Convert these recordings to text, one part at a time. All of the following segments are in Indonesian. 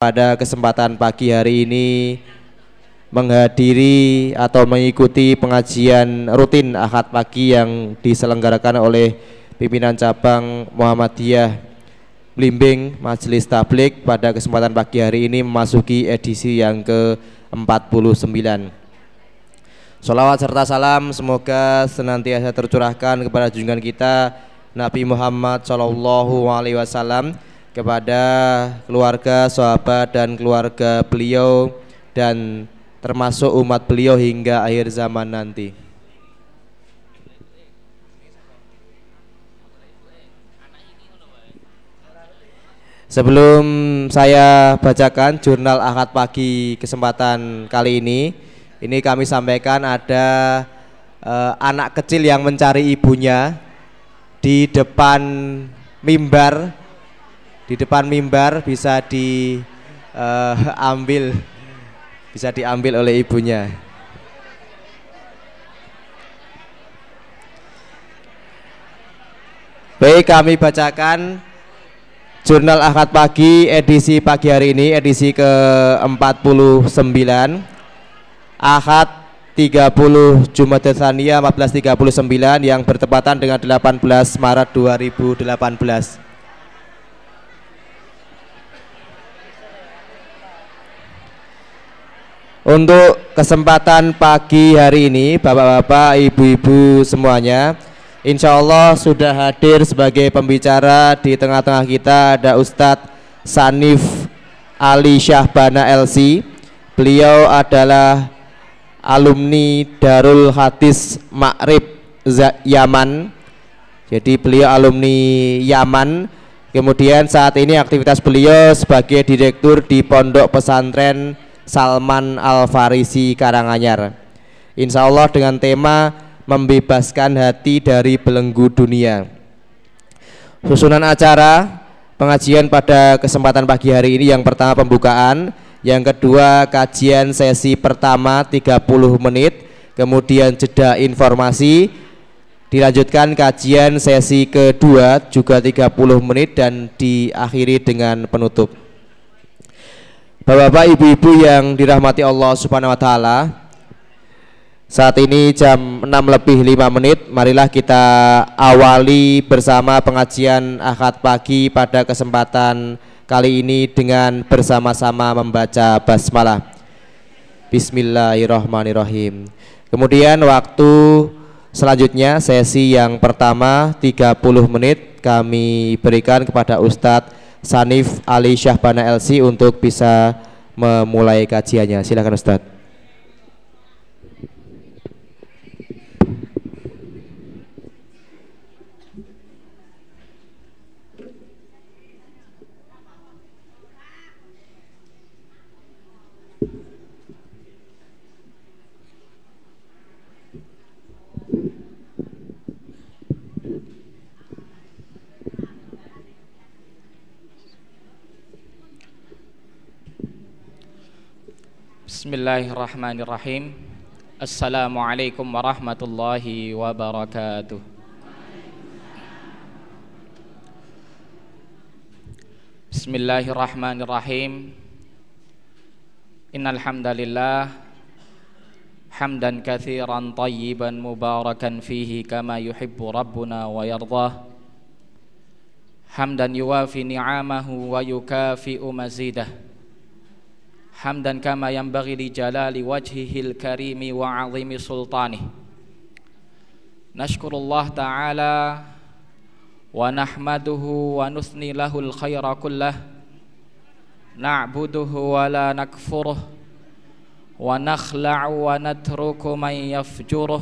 pada kesempatan pagi hari ini menghadiri atau mengikuti pengajian rutin Ahad pagi yang diselenggarakan oleh pimpinan cabang Muhammadiyah Blimbing Majelis Tablik pada kesempatan pagi hari ini memasuki edisi yang ke-49. Salawat serta salam semoga senantiasa tercurahkan kepada junjungan kita Nabi Muhammad Shallallahu Alaihi Wasallam kepada keluarga, sahabat dan keluarga beliau dan termasuk umat beliau hingga akhir zaman nanti. Sebelum saya bacakan jurnal Ahad pagi kesempatan kali ini, ini kami sampaikan ada uh, anak kecil yang mencari ibunya di depan mimbar di depan mimbar bisa diambil uh, bisa diambil oleh ibunya. Baik kami bacakan Jurnal Ahad Pagi edisi pagi hari ini edisi ke-49 Ahad 30 Jumat Tsaniyah 1439 yang bertepatan dengan 18 Maret 2018 Untuk kesempatan pagi hari ini Bapak-bapak, ibu-ibu semuanya Insya Allah sudah hadir sebagai pembicara di tengah-tengah kita ada Ustadz Sanif Ali Syahbana LC Beliau adalah alumni Darul Hadis Makrib Yaman. Jadi beliau alumni Yaman. Kemudian saat ini aktivitas beliau sebagai direktur di Pondok Pesantren Salman Al Farisi Karanganyar. Insya Allah dengan tema membebaskan hati dari belenggu dunia. Susunan acara pengajian pada kesempatan pagi hari ini yang pertama pembukaan, yang kedua kajian sesi pertama 30 menit, kemudian jeda informasi, dilanjutkan kajian sesi kedua juga 30 menit dan diakhiri dengan penutup. Bapak-bapak, ibu-ibu yang dirahmati Allah Subhanahu wa taala. Saat ini jam 6 lebih 5 menit, marilah kita awali bersama pengajian Ahad pagi pada kesempatan kali ini dengan bersama-sama membaca basmalah. Bismillahirrahmanirrahim. Kemudian waktu selanjutnya sesi yang pertama 30 menit kami berikan kepada Ustadz Sanif Ali Syahbana LC untuk bisa memulai kajiannya. Silakan Ustadz. Bismillahirrahmanirrahim. Assalamualaikum warahmatullahi wabarakatuh. Bismillahirrahmanirrahim. Innal hamdalillah hamdan katsiran tayyiban mubarakan fihi kama yuhibbu rabbuna wa yardah. Hamdan yuwafi ni'amahu wa yukafi'u mazidah hamdan kama yanbaghi li jalali wajhihil karimi wa azimi sultanih nashkurullah ta'ala wa nahmaduhu wa nusni lahul khaira kullah na'buduhu wa la nakfuruh wa nakhla'u wa natruku man yafjuruh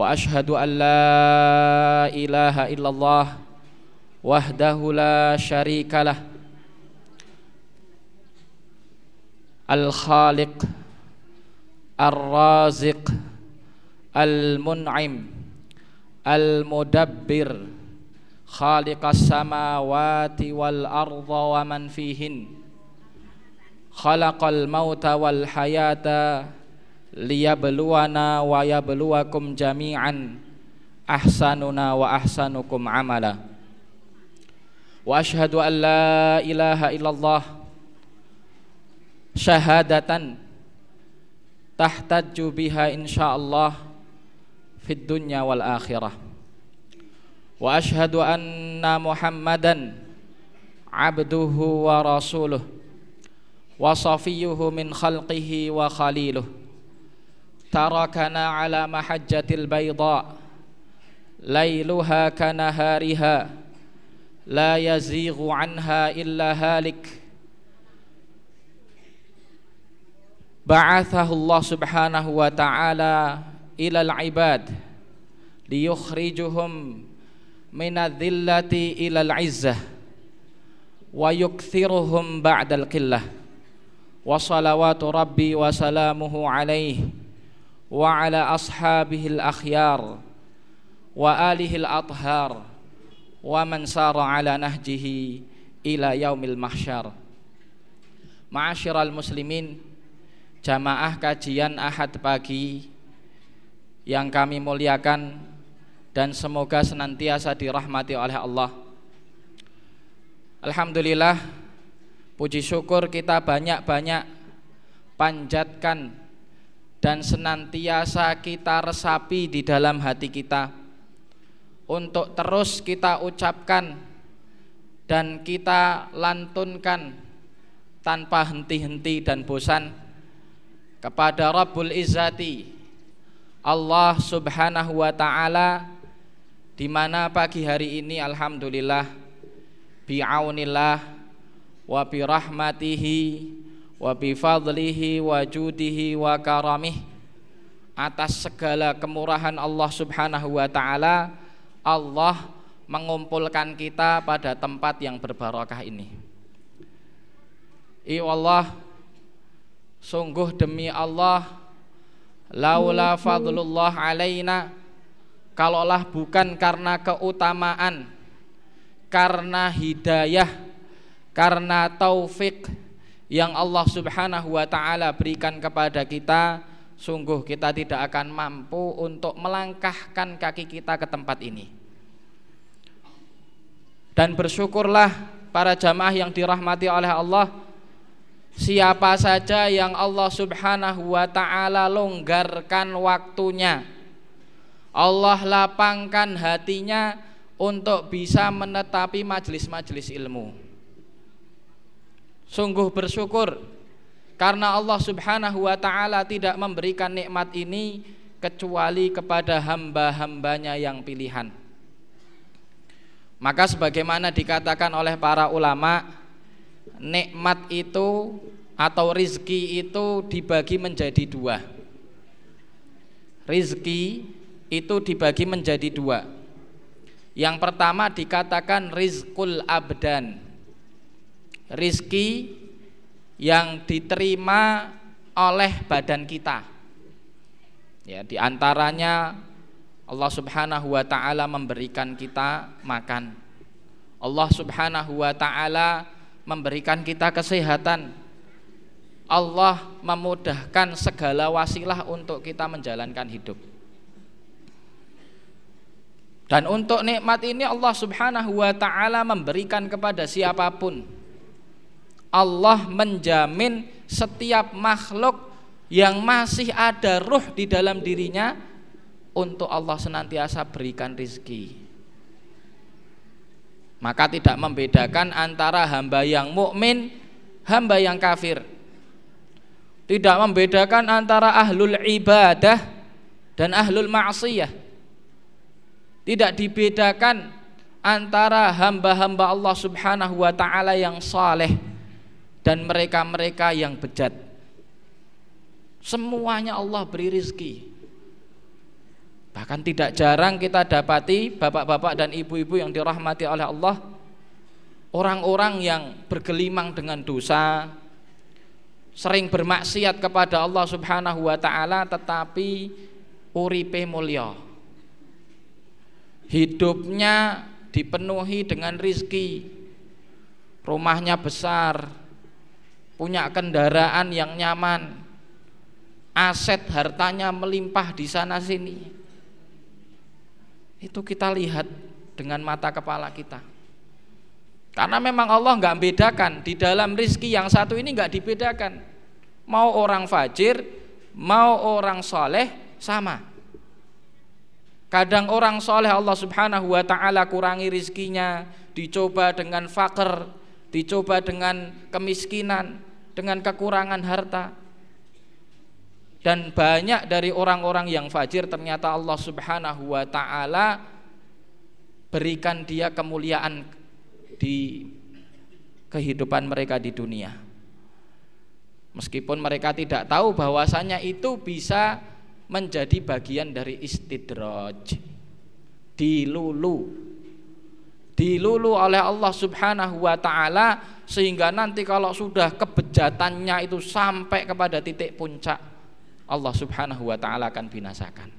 wa ashhadu an la الخالق الرازق المنعم المدبر خالق السماوات والأرض ومن فيهن خلق الموت والحياة ليبلونا ويبلوكم جميعا أحسننا وأحسنكم عملا. وأشهد أن لا إله إلا الله syahadatan tahtajju biha insyaallah fid dunya wal akhirah wa ashhadu anna muhammadan abduhu wa rasuluh wa safiyuhu min khalqihi wa khaliluh tarakana ala mahajjatil bayda lailuha kanahariha la yazighu anha illa halik ba'athahu Allah subhanahu wa ta'ala ilal ibad liyukhrijuhum minadhillati ilal izzah wa yukthiruhum ba'dal qillah wa salawatu rabbi wa salamuhu alaihi wa ala ashabihi al-akhyar wa alihi al-athhar wa man sara ala nahjihi ila yaumil mahsyar Ma'asyiral muslimin jamaah kajian Ahad pagi yang kami muliakan dan semoga senantiasa dirahmati oleh Allah. Alhamdulillah puji syukur kita banyak-banyak panjatkan dan senantiasa kita resapi di dalam hati kita. Untuk terus kita ucapkan dan kita lantunkan tanpa henti-henti dan bosan kepada Rabbul Izzati Allah Subhanahu wa taala di mana pagi hari ini alhamdulillah bi'aunillah wa bi rahmatihi wa bi fadlihi wa judihi wa karamih atas segala kemurahan Allah Subhanahu wa taala Allah mengumpulkan kita pada tempat yang berbarokah ini. I Allah sungguh demi Allah laula fadlullah alaina kalaulah bukan karena keutamaan karena hidayah karena taufik yang Allah Subhanahu wa taala berikan kepada kita sungguh kita tidak akan mampu untuk melangkahkan kaki kita ke tempat ini. Dan bersyukurlah para jamaah yang dirahmati oleh Allah siapa saja yang Allah Subhanahu wa taala longgarkan waktunya Allah lapangkan hatinya untuk bisa menetapi majelis-majelis ilmu. Sungguh bersyukur karena Allah Subhanahu wa taala tidak memberikan nikmat ini kecuali kepada hamba-hambanya yang pilihan. Maka sebagaimana dikatakan oleh para ulama, nikmat itu atau rizki itu dibagi menjadi dua. Rizki itu dibagi menjadi dua. Yang pertama dikatakan rizkul abdan. Rizki yang diterima oleh badan kita. Ya di antaranya Allah subhanahu wa ta'ala memberikan kita makan. Allah subhanahu wa ta'ala memberikan kita kesehatan Allah memudahkan segala wasilah untuk kita menjalankan hidup dan untuk nikmat ini Allah Subhanahu wa taala memberikan kepada siapa pun. Allah menjamin setiap makhluk yang masih ada ruh di dalam dirinya untuk Allah senantiasa berikan rizki. Maka tidak membedakan antara hamba yang mukmin, hamba yang kafir. Tidak membedakan antara ahlul ibadah dan ahlul maksiyah tidak dibedakan antara hamba-hamba Allah Subhanahu wa taala yang saleh dan mereka-mereka yang bejat. Semuanya Allah beri rizki. Bahkan tidak jarang kita dapati bapak-bapak dan ibu-ibu yang dirahmati oleh Allah Orang-orang yang bergelimang dengan dosa Sering bermaksiat kepada Allah subhanahu wa ta'ala Tetapi uripe mulia. Hidupnya dipenuhi dengan rizki rumahnya besar punya kendaraan yang nyaman aset hartanya melimpah di sana sini itu kita lihat dengan mata kepala kita karena memang Allah nggak bedakan di dalam rizki yang satu ini nggak dibedakan Mau orang fajir, mau orang soleh sama. Kadang orang soleh Allah Subhanahu wa taala kurangi rizkinya, dicoba dengan fakir, dicoba dengan kemiskinan, dengan kekurangan harta. Dan banyak dari orang-orang yang fajir ternyata Allah Subhanahu wa taala berikan dia kemuliaan di kehidupan mereka di dunia. Meskipun mereka tidak tahu bahwasanya itu bisa menjadi bagian dari istidraj. Dilulu. Dilulu oleh Allah Subhanahu wa taala sehingga nanti kalau sudah kebejatannya itu sampai kepada titik puncak Allah Subhanahu wa taala akan binasakan.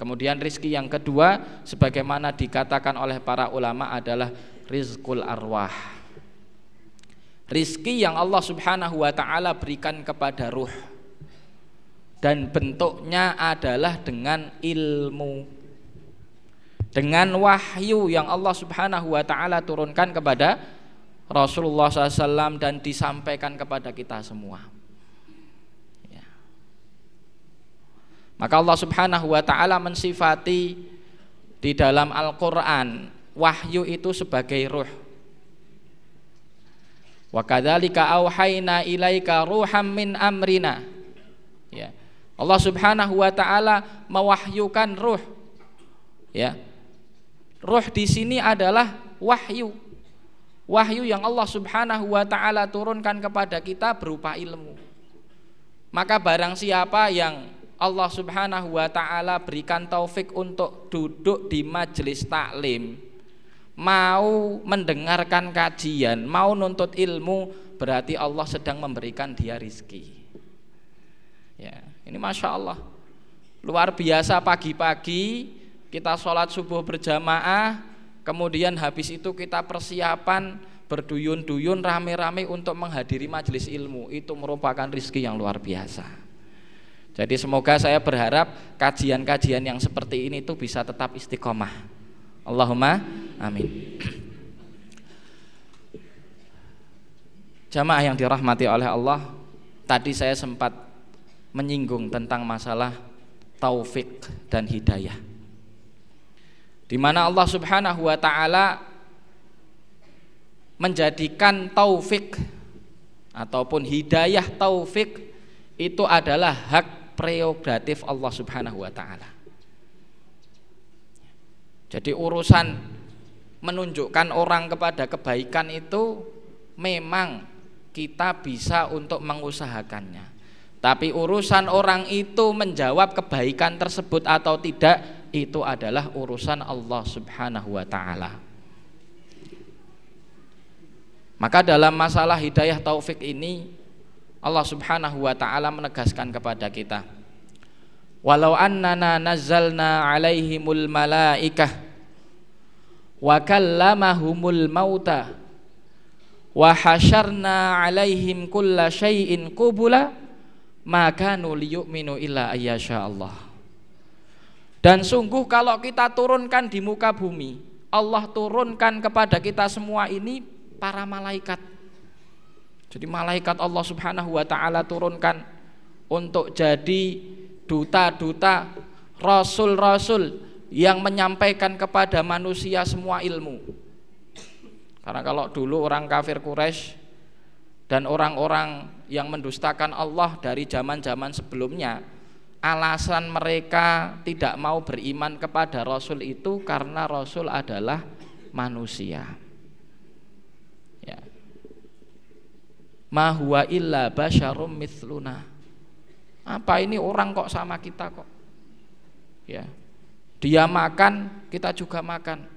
Kemudian rizki yang kedua sebagaimana dikatakan oleh para ulama adalah rizkul arwah. Rizki yang Allah Subhanahu wa taala berikan kepada ruh dan bentuknya adalah dengan ilmu. Dengan wahyu yang Allah Subhanahu wa taala turunkan kepada Rasulullah SAW dan disampaikan kepada kita semua. Maka Allah Subhanahu wa taala mensifati di dalam Al-Qur'an wahyu itu sebagai ruh. Wa kadzalika auhayna ilaika ruham min amrina. Ya. Allah Subhanahu wa taala mewahyukan ruh. Ya. Ruh di sini adalah wahyu. Wahyu yang Allah Subhanahu wa taala turunkan kepada kita berupa ilmu. Maka barang siapa yang Allah Subhanahu wa taala berikan taufik untuk duduk di majelis taklim, mau mendengarkan kajian, mau nuntut ilmu, berarti Allah sedang memberikan dia rizki. Ya, ini masya Allah, luar biasa pagi-pagi kita sholat subuh berjamaah, kemudian habis itu kita persiapan berduyun-duyun rame-rame untuk menghadiri majelis ilmu, itu merupakan rizki yang luar biasa. Jadi semoga saya berharap kajian-kajian yang seperti ini itu bisa tetap istiqomah. Allahumma amin. Jamaah yang dirahmati oleh Allah, tadi saya sempat menyinggung tentang masalah taufik dan hidayah. Di mana Allah Subhanahu wa taala menjadikan taufik ataupun hidayah taufik itu adalah hak prerogatif Allah Subhanahu wa taala. Jadi urusan menunjukkan orang kepada kebaikan itu memang kita bisa untuk mengusahakannya. Tapi urusan orang itu menjawab kebaikan tersebut atau tidak itu adalah urusan Allah Subhanahu wa taala. Maka dalam masalah hidayah taufik ini Allah Subhanahu wa taala menegaskan kepada kita Walau annana nazzalna alaihimul malaikah wa kallamahumul mauta wa hasyarna alaihim kulla syai'in qubula maka liyu'minu illa ayyasha Allah. Dan sungguh kalau kita turunkan di muka bumi Allah turunkan kepada kita semua ini para malaikat jadi malaikat Allah Subhanahu wa taala turunkan untuk jadi duta-duta rasul-rasul yang menyampaikan kepada manusia semua ilmu. Karena kalau dulu orang kafir Quraisy dan orang-orang yang mendustakan Allah dari zaman-zaman sebelumnya, alasan mereka tidak mau beriman kepada rasul itu karena rasul adalah manusia. Ma huwa illa basyarum mithluna. Apa ini orang kok sama kita kok? Ya. Dia makan kita juga makan.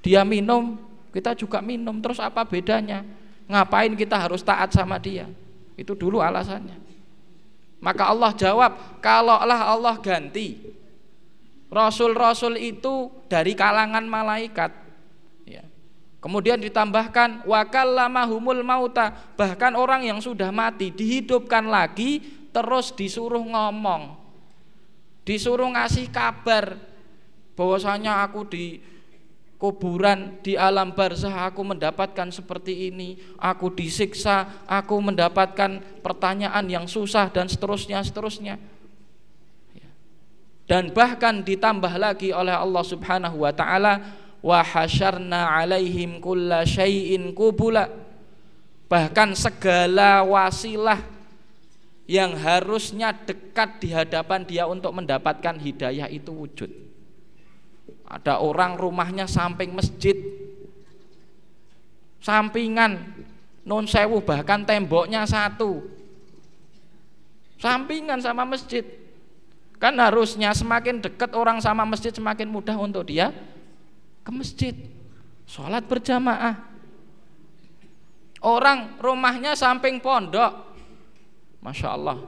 Dia minum kita juga minum. Terus apa bedanya? Ngapain kita harus taat sama dia? Itu dulu alasannya. Maka Allah jawab kalaulah Allah ganti rasul-rasul itu dari kalangan malaikat Kemudian ditambahkan wakallamahumul mauta, bahkan orang yang sudah mati dihidupkan lagi terus disuruh ngomong. Disuruh ngasih kabar bahwasanya aku di kuburan di alam barzah aku mendapatkan seperti ini, aku disiksa, aku mendapatkan pertanyaan yang susah dan seterusnya seterusnya. Ya. Dan bahkan ditambah lagi oleh Allah Subhanahu wa taala wa hasyarna alaihim kulla syai'in kubula. Bahkan segala wasilah yang harusnya dekat di hadapan dia untuk mendapatkan hidayah itu wujud ada orang rumahnya samping masjid. Sampingan non sewu bahkan temboknya satu. Sampingan sama masjid. Kan harusnya semakin dekat orang sama masjid semakin mudah untuk dia ke masjid. Sholat berjamaah. Orang rumahnya samping pondok. Masya Allah.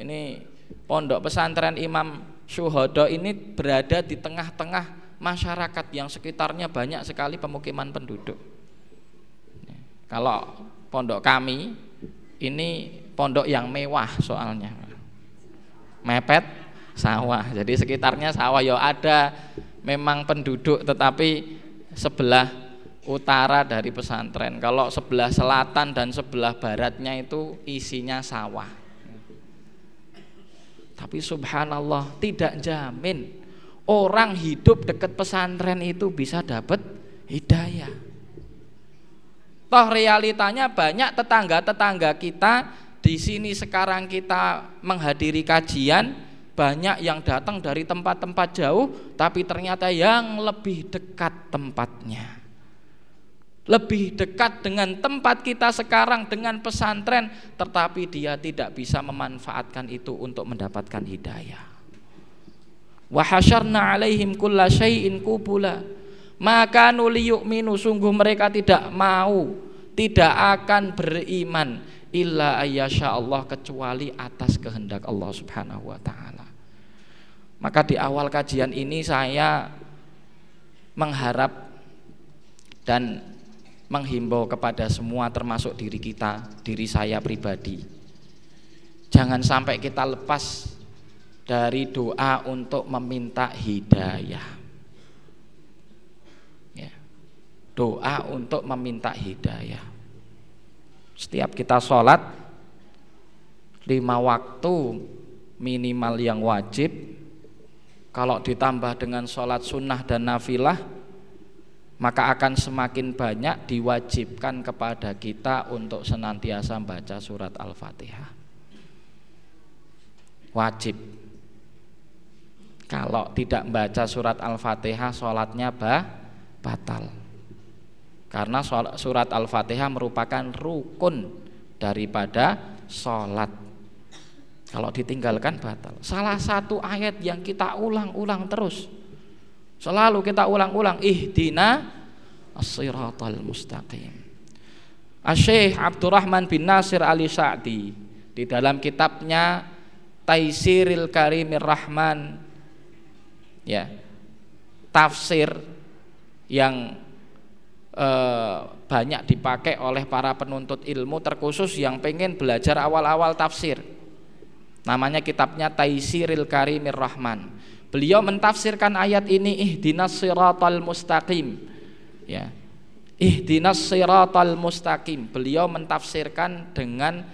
Ini pondok pesantren Imam Syuhodo ini berada di tengah-tengah masyarakat yang sekitarnya banyak sekali pemukiman penduduk. Kalau pondok kami ini pondok yang mewah soalnya. Mepet sawah. Jadi sekitarnya sawah ya ada memang penduduk tetapi sebelah utara dari pesantren. Kalau sebelah selatan dan sebelah baratnya itu isinya sawah. Tapi subhanallah tidak jamin orang hidup dekat pesantren itu bisa dapat hidayah. Toh realitanya banyak tetangga-tetangga kita di sini sekarang kita menghadiri kajian banyak yang datang dari tempat-tempat jauh tapi ternyata yang lebih dekat tempatnya. Lebih dekat dengan tempat kita sekarang dengan pesantren tetapi dia tidak bisa memanfaatkan itu untuk mendapatkan hidayah wa hasyarna alaihim kulla syai'in kubula maka nuliyu'minu sungguh mereka tidak mau tidak akan beriman illa ayyasha Allah kecuali atas kehendak Allah Subhanahu wa taala. Maka di awal kajian ini saya mengharap dan menghimbau kepada semua termasuk diri kita, diri saya pribadi. Jangan sampai kita lepas dari doa untuk meminta hidayah. Ya. Doa untuk meminta hidayah. Setiap kita sholat lima waktu minimal yang wajib, kalau ditambah dengan sholat sunnah dan nafilah, maka akan semakin banyak diwajibkan kepada kita untuk senantiasa baca surat Al-Fatihah. Wajib. Kalau tidak membaca surat Al-Fatihah sholatnya bah, batal. Karena surat Al-Fatihah merupakan rukun daripada sholat Kalau ditinggalkan batal. Salah satu ayat yang kita ulang-ulang terus. Selalu kita ulang-ulang Ihdina as-siratal mustaqim. Asyikh Abdurrahman bin Nasir Ali Sa'di Di dalam kitabnya Taisiril Karimir Rahman ya tafsir yang eh, banyak dipakai oleh para penuntut ilmu terkhusus yang pengen belajar awal-awal tafsir namanya kitabnya Taisiril Karimir Rahman. Beliau mentafsirkan ayat ini ihdinas siratal mustaqim. Ya. Ihdinas siratal mustaqim. Beliau mentafsirkan dengan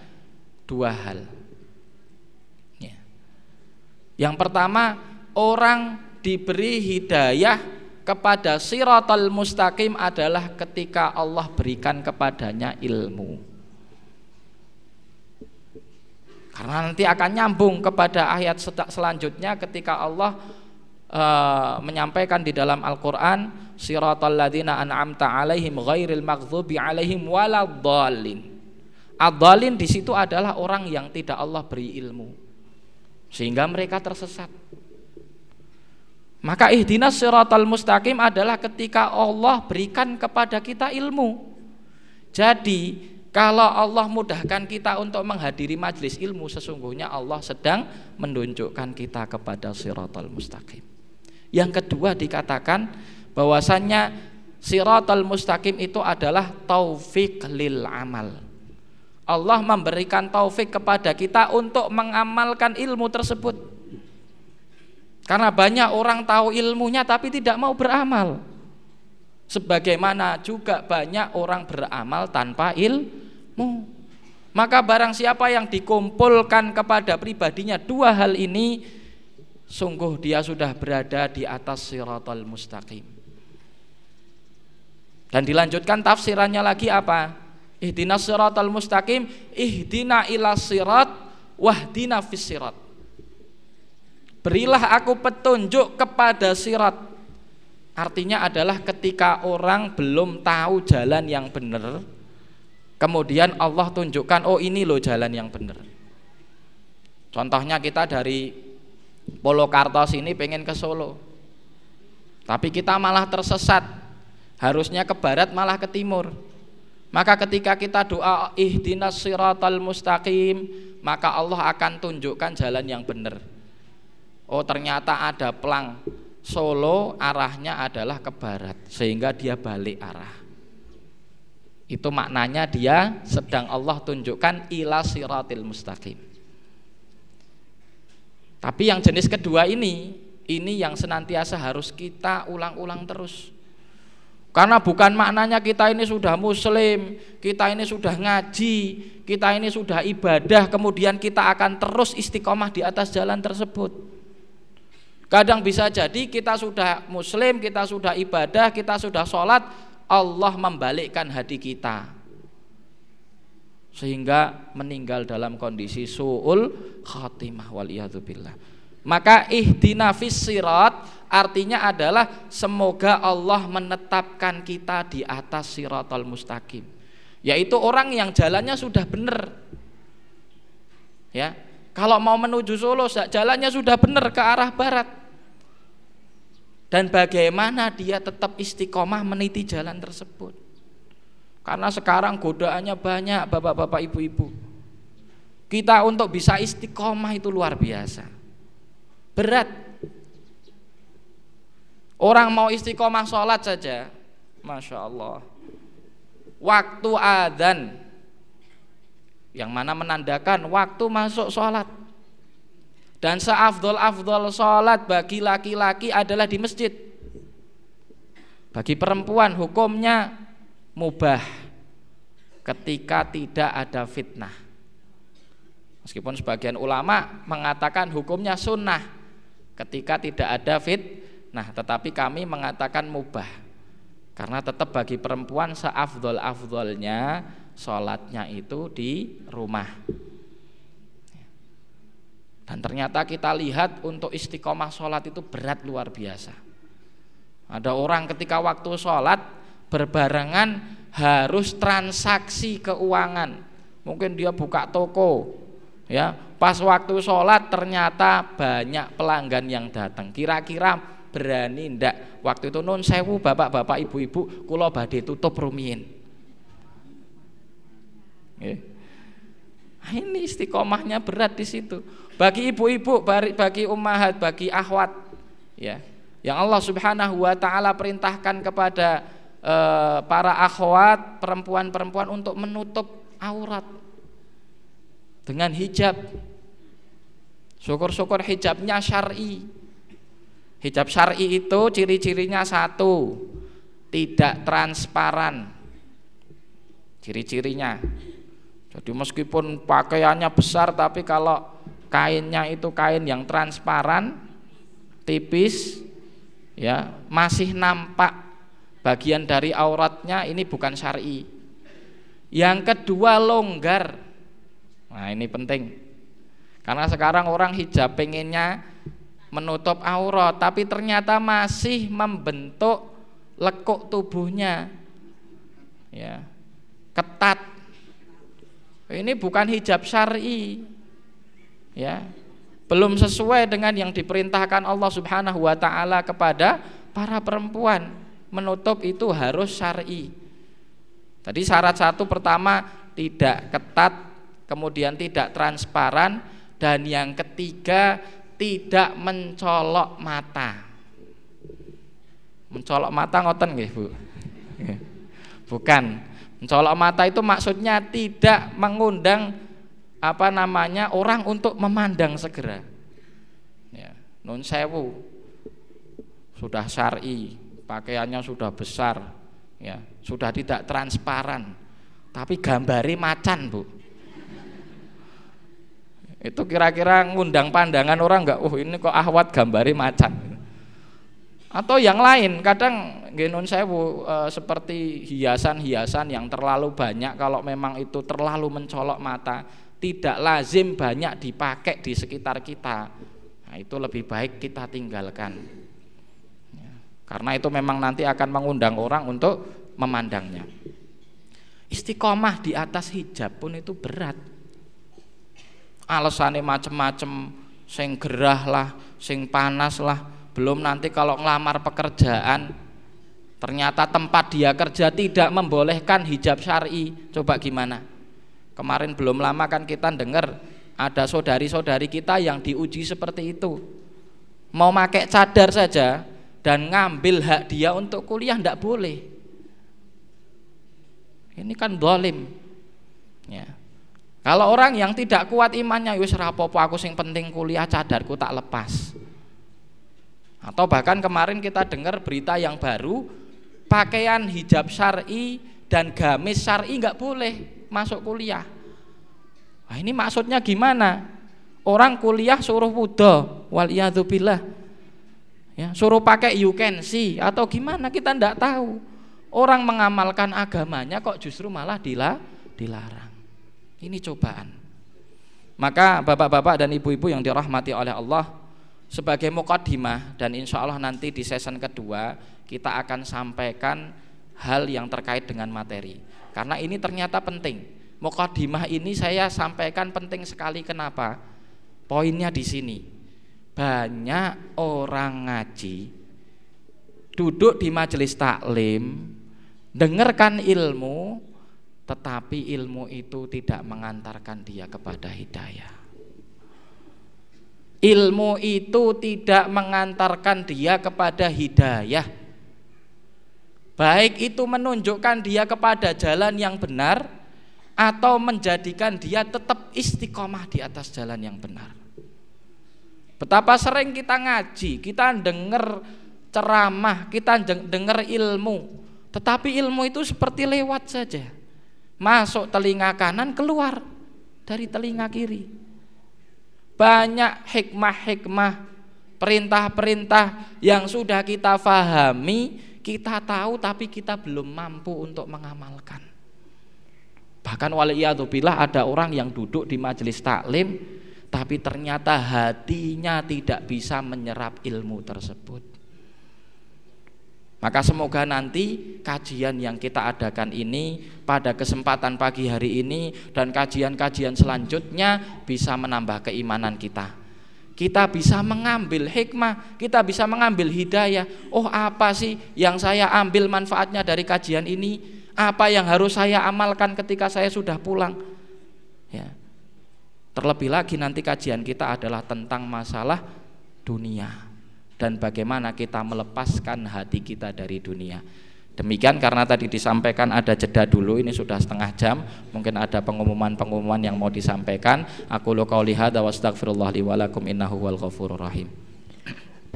dua hal. Ya. yang pertama orang diberi hidayah kepada siratal mustaqim adalah ketika Allah berikan kepadanya ilmu. Karena nanti akan nyambung kepada ayat selanjutnya ketika Allah uh, menyampaikan di dalam Al-Qur'an siratal ladzina an'amta alaihim ghairil maghdubi alaihim waladdallin. Adzalin di situ adalah orang yang tidak Allah beri ilmu sehingga mereka tersesat. Maka ihdinas siratal mustaqim adalah ketika Allah berikan kepada kita ilmu. Jadi kalau Allah mudahkan kita untuk menghadiri majlis ilmu sesungguhnya Allah sedang menunjukkan kita kepada siratal mustaqim. Yang kedua dikatakan bahwasannya siratal mustaqim itu adalah taufik lil amal. Allah memberikan taufik kepada kita untuk mengamalkan ilmu tersebut. Karena banyak orang tahu ilmunya tapi tidak mau beramal. Sebagaimana juga banyak orang beramal tanpa ilmu. Maka barang siapa yang dikumpulkan kepada pribadinya dua hal ini sungguh dia sudah berada di atas siratal mustaqim. Dan dilanjutkan tafsirannya lagi apa? Ihdinas siratal mustaqim, ihdina ila sirat wahdina fis sirat. Berilah aku petunjuk kepada sirat Artinya adalah ketika orang belum tahu jalan yang benar, kemudian Allah tunjukkan, oh ini loh jalan yang benar. Contohnya kita dari Polokarto sini pengen ke Solo, tapi kita malah tersesat, harusnya ke barat malah ke timur. Maka ketika kita doa ihdinas siratal mustaqim, maka Allah akan tunjukkan jalan yang benar. Oh ternyata ada pelang Solo arahnya adalah ke barat sehingga dia balik arah. Itu maknanya dia sedang Allah tunjukkan ila siratil mustaqim. Tapi yang jenis kedua ini, ini yang senantiasa harus kita ulang-ulang terus. Karena bukan maknanya kita ini sudah muslim, kita ini sudah ngaji, kita ini sudah ibadah, kemudian kita akan terus istiqomah di atas jalan tersebut. Kadang bisa jadi kita sudah muslim, kita sudah ibadah, kita sudah sholat, Allah membalikkan hati kita. Sehingga meninggal dalam kondisi su'ul khatimah waliyadzubillah. Maka ihdina sirat artinya adalah semoga Allah menetapkan kita di atas siratal mustaqim. Yaitu orang yang jalannya sudah benar. Ya, kalau mau menuju Solo jalannya sudah benar ke arah barat dan bagaimana dia tetap istiqomah meniti jalan tersebut. Karena sekarang godaannya banyak bapak-bapak ibu-ibu. Kita untuk bisa istiqomah itu luar biasa. Berat. Orang mau istiqomah sholat saja, masya Allah. Waktu adzan yang mana menandakan waktu masuk sholat dan seafdol-afdol sholat bagi laki-laki adalah di masjid. Bagi perempuan hukumnya mubah ketika tidak ada fitnah. Meskipun sebagian ulama mengatakan hukumnya sunnah ketika tidak ada fitnah, tetapi kami mengatakan mubah karena tetap bagi perempuan seafdol-afdolnya sholatnya itu di rumah. Dan ternyata kita lihat untuk istiqomah sholat itu berat luar biasa. Ada orang ketika waktu sholat berbarengan harus transaksi keuangan. Mungkin dia buka toko, ya pas waktu sholat ternyata banyak pelanggan yang datang. Kira-kira berani ndak waktu itu non sewu bapak-bapak ibu-ibu kulo badhe tutup rumiin. Ini istiqomahnya berat di situ. Bagi ibu-ibu, bagi ummahat, bagi ahwat, ya, yang Allah Subhanahu wa taala perintahkan kepada e, para akhwat, perempuan-perempuan untuk menutup aurat dengan hijab. Syukur-syukur hijabnya syar'i. Hijab syar'i itu ciri-cirinya satu, tidak transparan. Ciri-cirinya. Jadi meskipun pakaiannya besar tapi kalau kainnya itu kain yang transparan, tipis, ya masih nampak bagian dari auratnya ini bukan syari. Yang kedua longgar, nah ini penting, karena sekarang orang hijab pengennya menutup aurat, tapi ternyata masih membentuk lekuk tubuhnya, ya ketat. Ini bukan hijab syari, ya belum sesuai dengan yang diperintahkan Allah Subhanahu wa taala kepada para perempuan menutup itu harus syar'i. Tadi syarat satu pertama tidak ketat, kemudian tidak transparan dan yang ketiga tidak mencolok mata. Mencolok mata ngoten nggih, Bu? Bukan. Mencolok mata itu maksudnya tidak mengundang apa namanya orang untuk memandang segera. Ya, nun sewu. Sudah syari, pakaiannya sudah besar, ya sudah tidak transparan. Tapi gambari macan bu. Itu kira-kira ngundang pandangan orang nggak oh ini kok ahwat gambari macan? Atau yang lain kadang genon sewu e, seperti hiasan-hiasan yang terlalu banyak kalau memang itu terlalu mencolok mata tidak lazim banyak dipakai di sekitar kita nah, itu lebih baik kita tinggalkan karena itu memang nanti akan mengundang orang untuk memandangnya. Istiqomah di atas hijab pun itu berat. Alasannya macem-macem, sing gerah lah, sing panas lah. Belum nanti kalau ngelamar pekerjaan, ternyata tempat dia kerja tidak membolehkan hijab syari. Coba gimana? Kemarin belum lama kan kita dengar ada saudari-saudari kita yang diuji seperti itu. Mau pakai cadar saja, dan ngambil hak dia untuk kuliah tidak boleh. Ini kan dolim. Ya. Kalau orang yang tidak kuat imannya, yus rapopo aku sing penting kuliah cadarku tak lepas. Atau bahkan kemarin kita dengar berita yang baru, pakaian hijab syari dan gamis syari nggak boleh masuk kuliah. Nah, ini maksudnya gimana? Orang kuliah suruh wudhu, wal ya, suruh pakai you can see. Atau gimana? Kita tidak tahu. Orang mengamalkan agamanya kok justru malah dilarang. Ini cobaan. Maka bapak-bapak dan ibu-ibu yang dirahmati oleh Allah sebagai mukadimah dan insya Allah nanti di season kedua kita akan sampaikan hal yang terkait dengan materi karena ini ternyata penting. Mukadimah ini saya sampaikan penting sekali. Kenapa? Poinnya di sini. Banyak orang ngaji duduk di majelis taklim dengarkan ilmu tetapi ilmu itu tidak mengantarkan dia kepada hidayah. Ilmu itu tidak mengantarkan dia kepada hidayah baik itu menunjukkan dia kepada jalan yang benar atau menjadikan dia tetap istiqomah di atas jalan yang benar Betapa sering kita ngaji, kita dengar ceramah, kita dengar ilmu. Tetapi ilmu itu seperti lewat saja. Masuk telinga kanan, keluar dari telinga kiri. Banyak hikmah-hikmah, perintah-perintah yang sudah kita fahami, kita tahu tapi kita belum mampu untuk mengamalkan. Bahkan waliyadzubillah ada orang yang duduk di majelis taklim tapi ternyata hatinya tidak bisa menyerap ilmu tersebut. Maka semoga nanti kajian yang kita adakan ini pada kesempatan pagi hari ini dan kajian-kajian selanjutnya bisa menambah keimanan kita. Kita bisa mengambil hikmah, kita bisa mengambil hidayah. Oh, apa sih yang saya ambil manfaatnya dari kajian ini? Apa yang harus saya amalkan ketika saya sudah pulang? Ya. Terlebih lagi nanti kajian kita adalah tentang masalah dunia dan bagaimana kita melepaskan hati kita dari dunia. Demikian karena tadi disampaikan ada jeda dulu ini sudah setengah jam mungkin ada pengumuman-pengumuman yang mau disampaikan aku lu qauli hadza wastaghfirullah li wa innahu ghafurur rahim.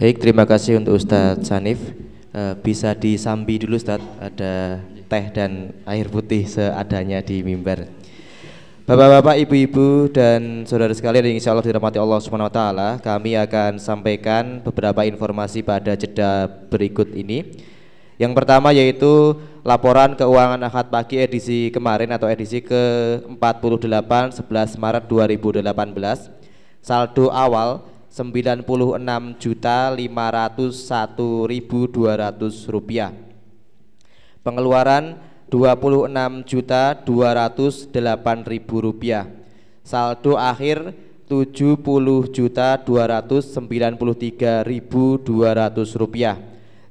Baik, terima kasih untuk Ustadz Sanif. E, bisa disambi dulu Ustadz, ada teh dan air putih seadanya di mimbar. Bapak-bapak, ibu-ibu dan saudara sekalian yang insya Allah dirahmati Allah Subhanahu Wa Taala, kami akan sampaikan beberapa informasi pada jeda berikut ini. Yang pertama yaitu laporan keuangan akad pagi edisi kemarin atau edisi ke-48 11 Maret 2018. Saldo awal 96 juta 501.200 rupiah. Pengeluaran 26 juta 208 ribu rupiah saldo akhir 70 juta 293 ribu 200 rupiah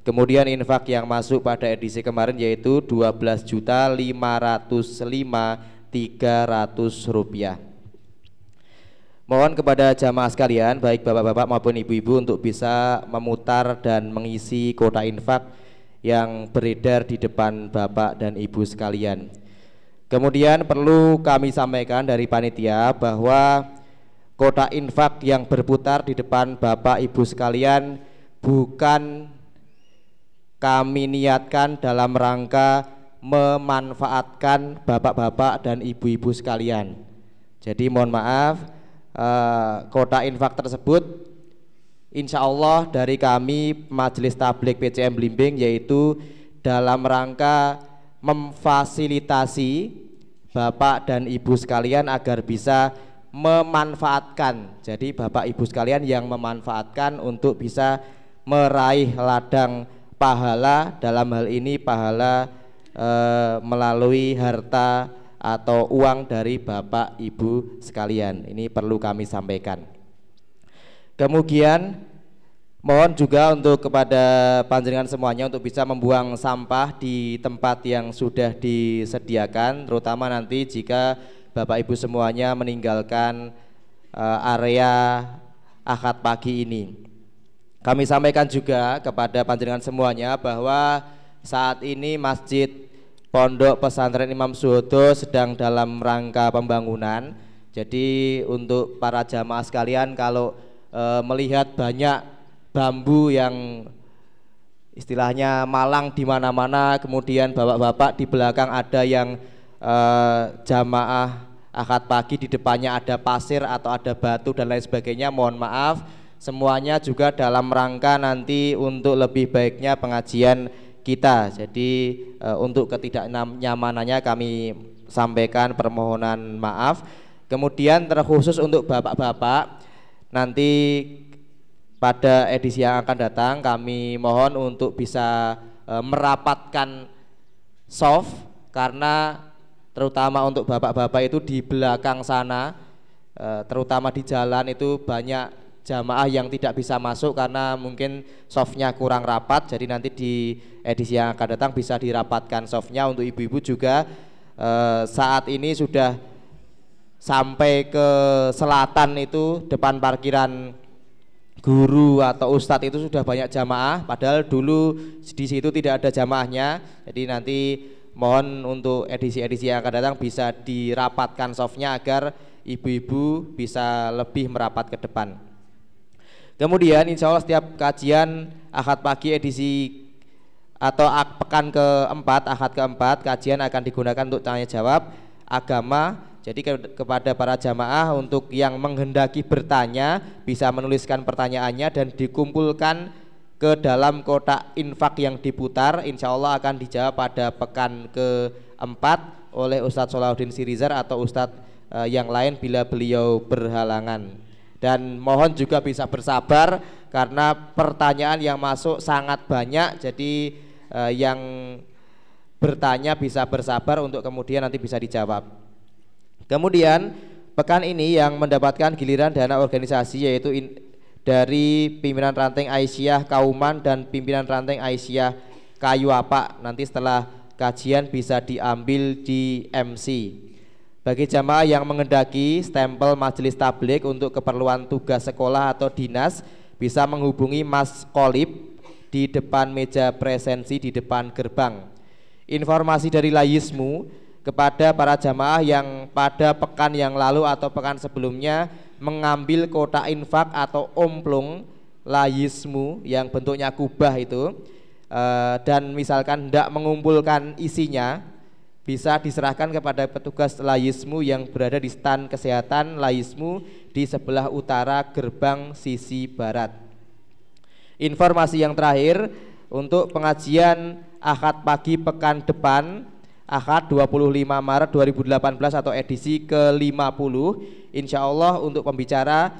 kemudian infak yang masuk pada edisi kemarin yaitu 12 juta 505 300 rupiah Mohon kepada jamaah sekalian, baik bapak-bapak maupun ibu-ibu untuk bisa memutar dan mengisi kota infak yang beredar di depan Bapak dan Ibu sekalian. Kemudian perlu kami sampaikan dari panitia bahwa kota infak yang berputar di depan Bapak Ibu sekalian bukan kami niatkan dalam rangka memanfaatkan bapak-bapak dan ibu-ibu sekalian. Jadi mohon maaf eh, kota infak tersebut insya Allah dari kami Majelis Tablik PCM Blimbing yaitu dalam rangka memfasilitasi bapak dan ibu sekalian agar bisa memanfaatkan. Jadi bapak ibu sekalian yang memanfaatkan untuk bisa meraih ladang pahala dalam hal ini pahala e, melalui harta atau uang dari bapak ibu sekalian. Ini perlu kami sampaikan. Kemudian Mohon juga untuk kepada panjenengan semuanya untuk bisa membuang sampah di tempat yang sudah disediakan, terutama nanti jika Bapak Ibu semuanya meninggalkan uh, area akad pagi ini. Kami sampaikan juga kepada panjenengan semuanya bahwa saat ini Masjid Pondok Pesantren Imam Suhodo sedang dalam rangka pembangunan. Jadi untuk para jamaah sekalian kalau e, melihat banyak bambu yang istilahnya malang di mana-mana kemudian bapak-bapak di belakang ada yang eh, jamaah akad pagi di depannya ada pasir atau ada batu dan lain sebagainya mohon maaf semuanya juga dalam rangka nanti untuk lebih baiknya pengajian kita. Jadi e, untuk ketidaknyamanannya kami sampaikan permohonan maaf. Kemudian terkhusus untuk bapak-bapak nanti pada edisi yang akan datang kami mohon untuk bisa e, merapatkan soft karena terutama untuk bapak-bapak itu di belakang sana e, terutama di jalan itu banyak jamaah yang tidak bisa masuk karena mungkin softnya kurang rapat jadi nanti di edisi yang akan datang bisa dirapatkan softnya. Untuk ibu-ibu juga e, saat ini sudah sampai ke selatan itu depan parkiran guru atau ustadz itu sudah banyak jamaah. Padahal dulu di situ tidak ada jamaahnya. Jadi nanti mohon untuk edisi-edisi yang akan datang bisa dirapatkan softnya agar ibu-ibu bisa lebih merapat ke depan kemudian insya Allah setiap kajian akad pagi edisi atau pekan keempat akad keempat kajian akan digunakan untuk tanya jawab agama. Jadi ke kepada para jamaah untuk yang menghendaki bertanya bisa menuliskan pertanyaannya dan dikumpulkan ke dalam kotak infak yang diputar. Insya Allah akan dijawab pada pekan keempat oleh Ustadz Solahuddin Sirizar atau Ustadz uh, yang lain bila beliau berhalangan dan mohon juga bisa bersabar karena pertanyaan yang masuk sangat banyak. Jadi uh, yang bertanya bisa bersabar untuk kemudian nanti bisa dijawab. Kemudian pekan ini yang mendapatkan giliran dana organisasi yaitu in, dari pimpinan ranting Aisyah Kauman dan pimpinan ranting Aisyah Kayu Apa nanti setelah kajian bisa diambil di MC. Bagi jamaah yang mengendaki stempel majelis tablik untuk keperluan tugas sekolah atau dinas bisa menghubungi Mas Kolib di depan meja presensi di depan gerbang. Informasi dari Layismu kepada para jamaah yang pada pekan yang lalu atau pekan sebelumnya mengambil kotak infak atau omplung layismu yang bentuknya kubah itu e, dan misalkan tidak mengumpulkan isinya bisa diserahkan kepada petugas layismu yang berada di stand kesehatan layismu di sebelah utara gerbang sisi barat. Informasi yang terakhir untuk pengajian akad pagi pekan depan Ahad 25 Maret 2018 atau edisi ke-50 Insya Allah untuk pembicara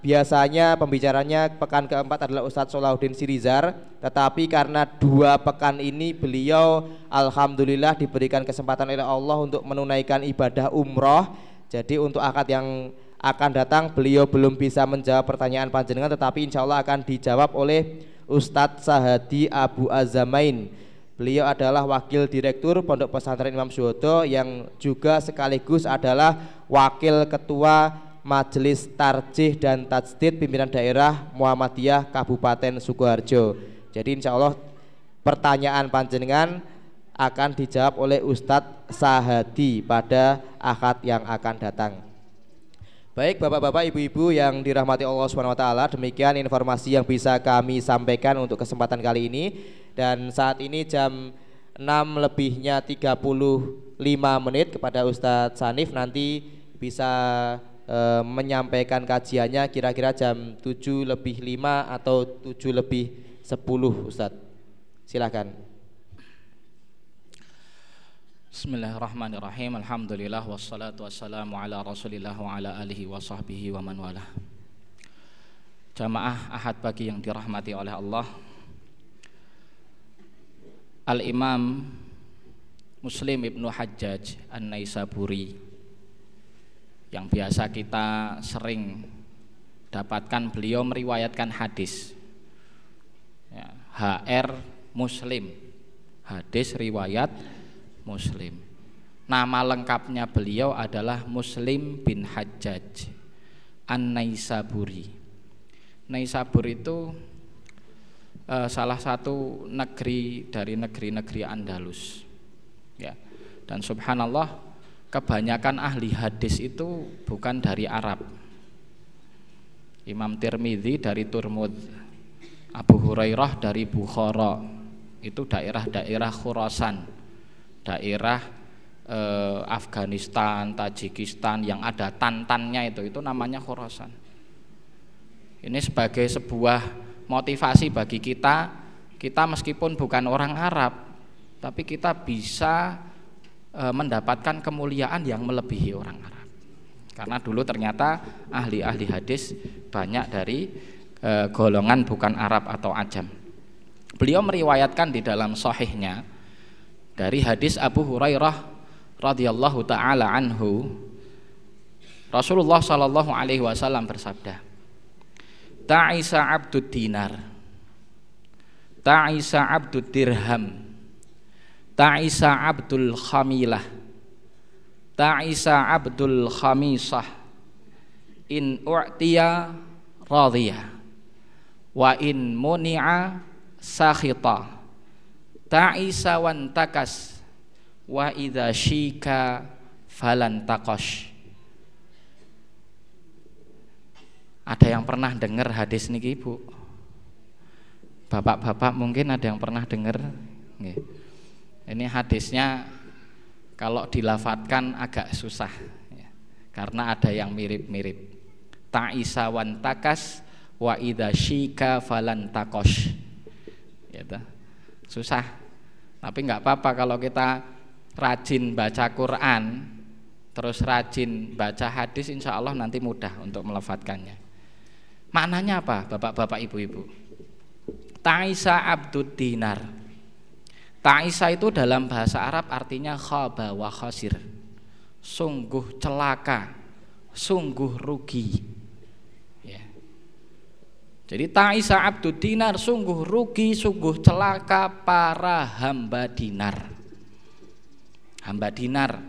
biasanya pembicaranya pekan keempat adalah Ustadz Solahuddin Sirizar tetapi karena dua pekan ini beliau Alhamdulillah diberikan kesempatan oleh Allah untuk menunaikan ibadah umroh. Jadi untuk akad yang akan datang beliau belum bisa menjawab pertanyaan panjenengan tetapi insya Allah akan dijawab oleh Ustadz Sahadi Abu Azamain Beliau adalah wakil direktur Pondok Pesantren Imam Suhodo yang juga sekaligus adalah wakil ketua Majelis Tarjih dan Tajdid Pimpinan Daerah Muhammadiyah Kabupaten Sukoharjo. Jadi insya Allah pertanyaan panjenengan akan dijawab oleh Ustadz Sahadi pada akad yang akan datang. Baik Bapak-bapak, Ibu-ibu yang dirahmati Allah taala, demikian informasi yang bisa kami sampaikan untuk kesempatan kali ini dan saat ini jam 6 lebihnya 35 menit kepada Ustadz Sanif nanti bisa e, menyampaikan kajiannya kira-kira jam 7 lebih 5 atau 7 lebih 10 Ustadz. Silakan. Bismillahirrahmanirrahim. Alhamdulillah wassalatu wassalamu ala Rasulillah wa ala alihi wa sahbihi wa man wala. Jamaah Ahad pagi yang dirahmati oleh Allah. Al-Imam Muslim Ibnu Hajjaj An-Naisaburi yang biasa kita sering dapatkan beliau meriwayatkan hadis ya, HR Muslim hadis riwayat Muslim. Nama lengkapnya beliau adalah Muslim bin Hajjaj An-Naisaburi. Naisabur itu uh, salah satu negeri dari negeri-negeri Andalus. Ya. Dan subhanallah kebanyakan ahli hadis itu bukan dari Arab. Imam Tirmidzi dari Turmud, Abu Hurairah dari Bukhara, itu daerah-daerah Khurasan daerah eh, Afghanistan, Tajikistan yang ada tantannya itu itu namanya Khorasan. Ini sebagai sebuah motivasi bagi kita, kita meskipun bukan orang Arab, tapi kita bisa e, mendapatkan kemuliaan yang melebihi orang Arab. Karena dulu ternyata ahli-ahli hadis banyak dari e, golongan bukan Arab atau Ajam. Beliau meriwayatkan di dalam sahihnya dari hadis Abu Hurairah radhiyallahu taala anhu Rasulullah sallallahu alaihi wasallam bersabda Ta'isa abdud dinar Ta'isa abdud dirham Ta'isa abdul khamilah. Ta'isa abdul khamisah. In u'tiya radhiya Wa in muni'a sakhita. Ta'isa wan takas. Wa idza syika falan takosh ada yang pernah dengar hadis niki Ibu Bapak-bapak mungkin ada yang pernah dengar ini hadisnya kalau dilafatkan agak susah ya. karena ada yang mirip-mirip ta'isa wan takas wa idza syika falan takosh gitu. susah tapi nggak apa-apa kalau kita rajin baca Quran, terus rajin baca hadis, insya Allah nanti mudah untuk melefatkannya. Maknanya apa, bapak-bapak, ibu-ibu? Ta'isa abdud dinar. Ta'isa itu dalam bahasa Arab artinya khaba wa khasir. Sungguh celaka, sungguh rugi. Jadi Ta'isa Abdul Dinar sungguh rugi, sungguh celaka para hamba dinar. Hamba dinar.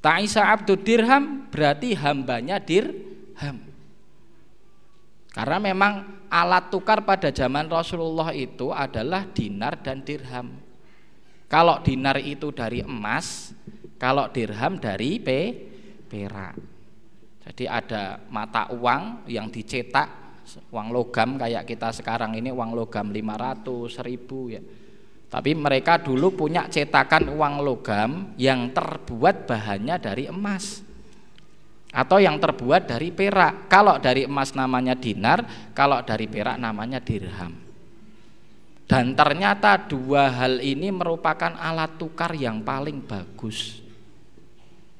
Ta'isa Abdul Dirham berarti hambanya dirham. Karena memang alat tukar pada zaman Rasulullah itu adalah dinar dan dirham. Kalau dinar itu dari emas, kalau dirham dari perak. Jadi ada mata uang yang dicetak uang logam kayak kita sekarang ini uang logam 500, 1000 ya. Tapi mereka dulu punya cetakan uang logam yang terbuat bahannya dari emas atau yang terbuat dari perak. Kalau dari emas namanya dinar, kalau dari perak namanya dirham. Dan ternyata dua hal ini merupakan alat tukar yang paling bagus.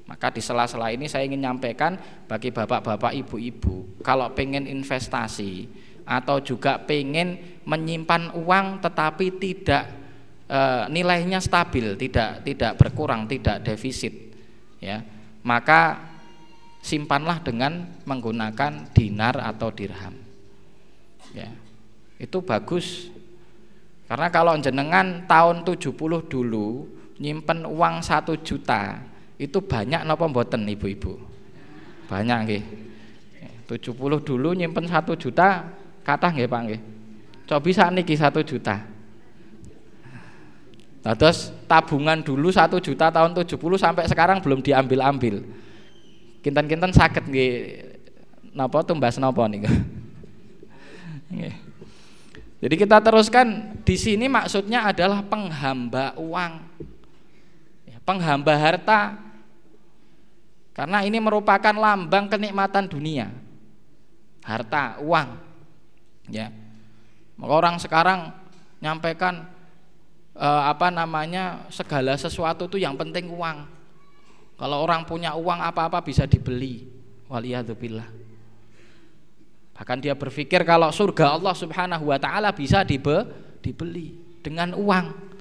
Maka di sela-sela ini saya ingin nyampaikan bagi bapak-bapak, ibu-ibu, kalau pengen investasi atau juga pengen menyimpan uang tetapi tidak e, nilainya stabil, tidak tidak berkurang, tidak defisit, ya, maka simpanlah dengan menggunakan dinar atau dirham. Ya. Itu bagus. Karena kalau jenengan tahun 70 dulu nyimpen uang satu juta itu banyak napa mboten ibu-ibu banyak nggih 70 dulu nyimpen satu juta kata nggih Pak nggih coba bisa niki satu juta nah, terus tabungan dulu satu juta tahun 70 sampai sekarang belum diambil-ambil kinten-kinten sakit nggih napa tumbas napa niku. Jadi kita teruskan di sini maksudnya adalah penghamba uang. Ya, penghamba harta. Karena ini merupakan lambang kenikmatan dunia. Harta, uang. Ya. Maka orang sekarang nyampaikan eh, apa namanya segala sesuatu itu yang penting uang. Kalau orang punya uang apa-apa bisa dibeli. Waliyadzubillah. Bahkan dia berpikir kalau surga Allah Subhanahu wa taala bisa dibe, dibeli dengan uang.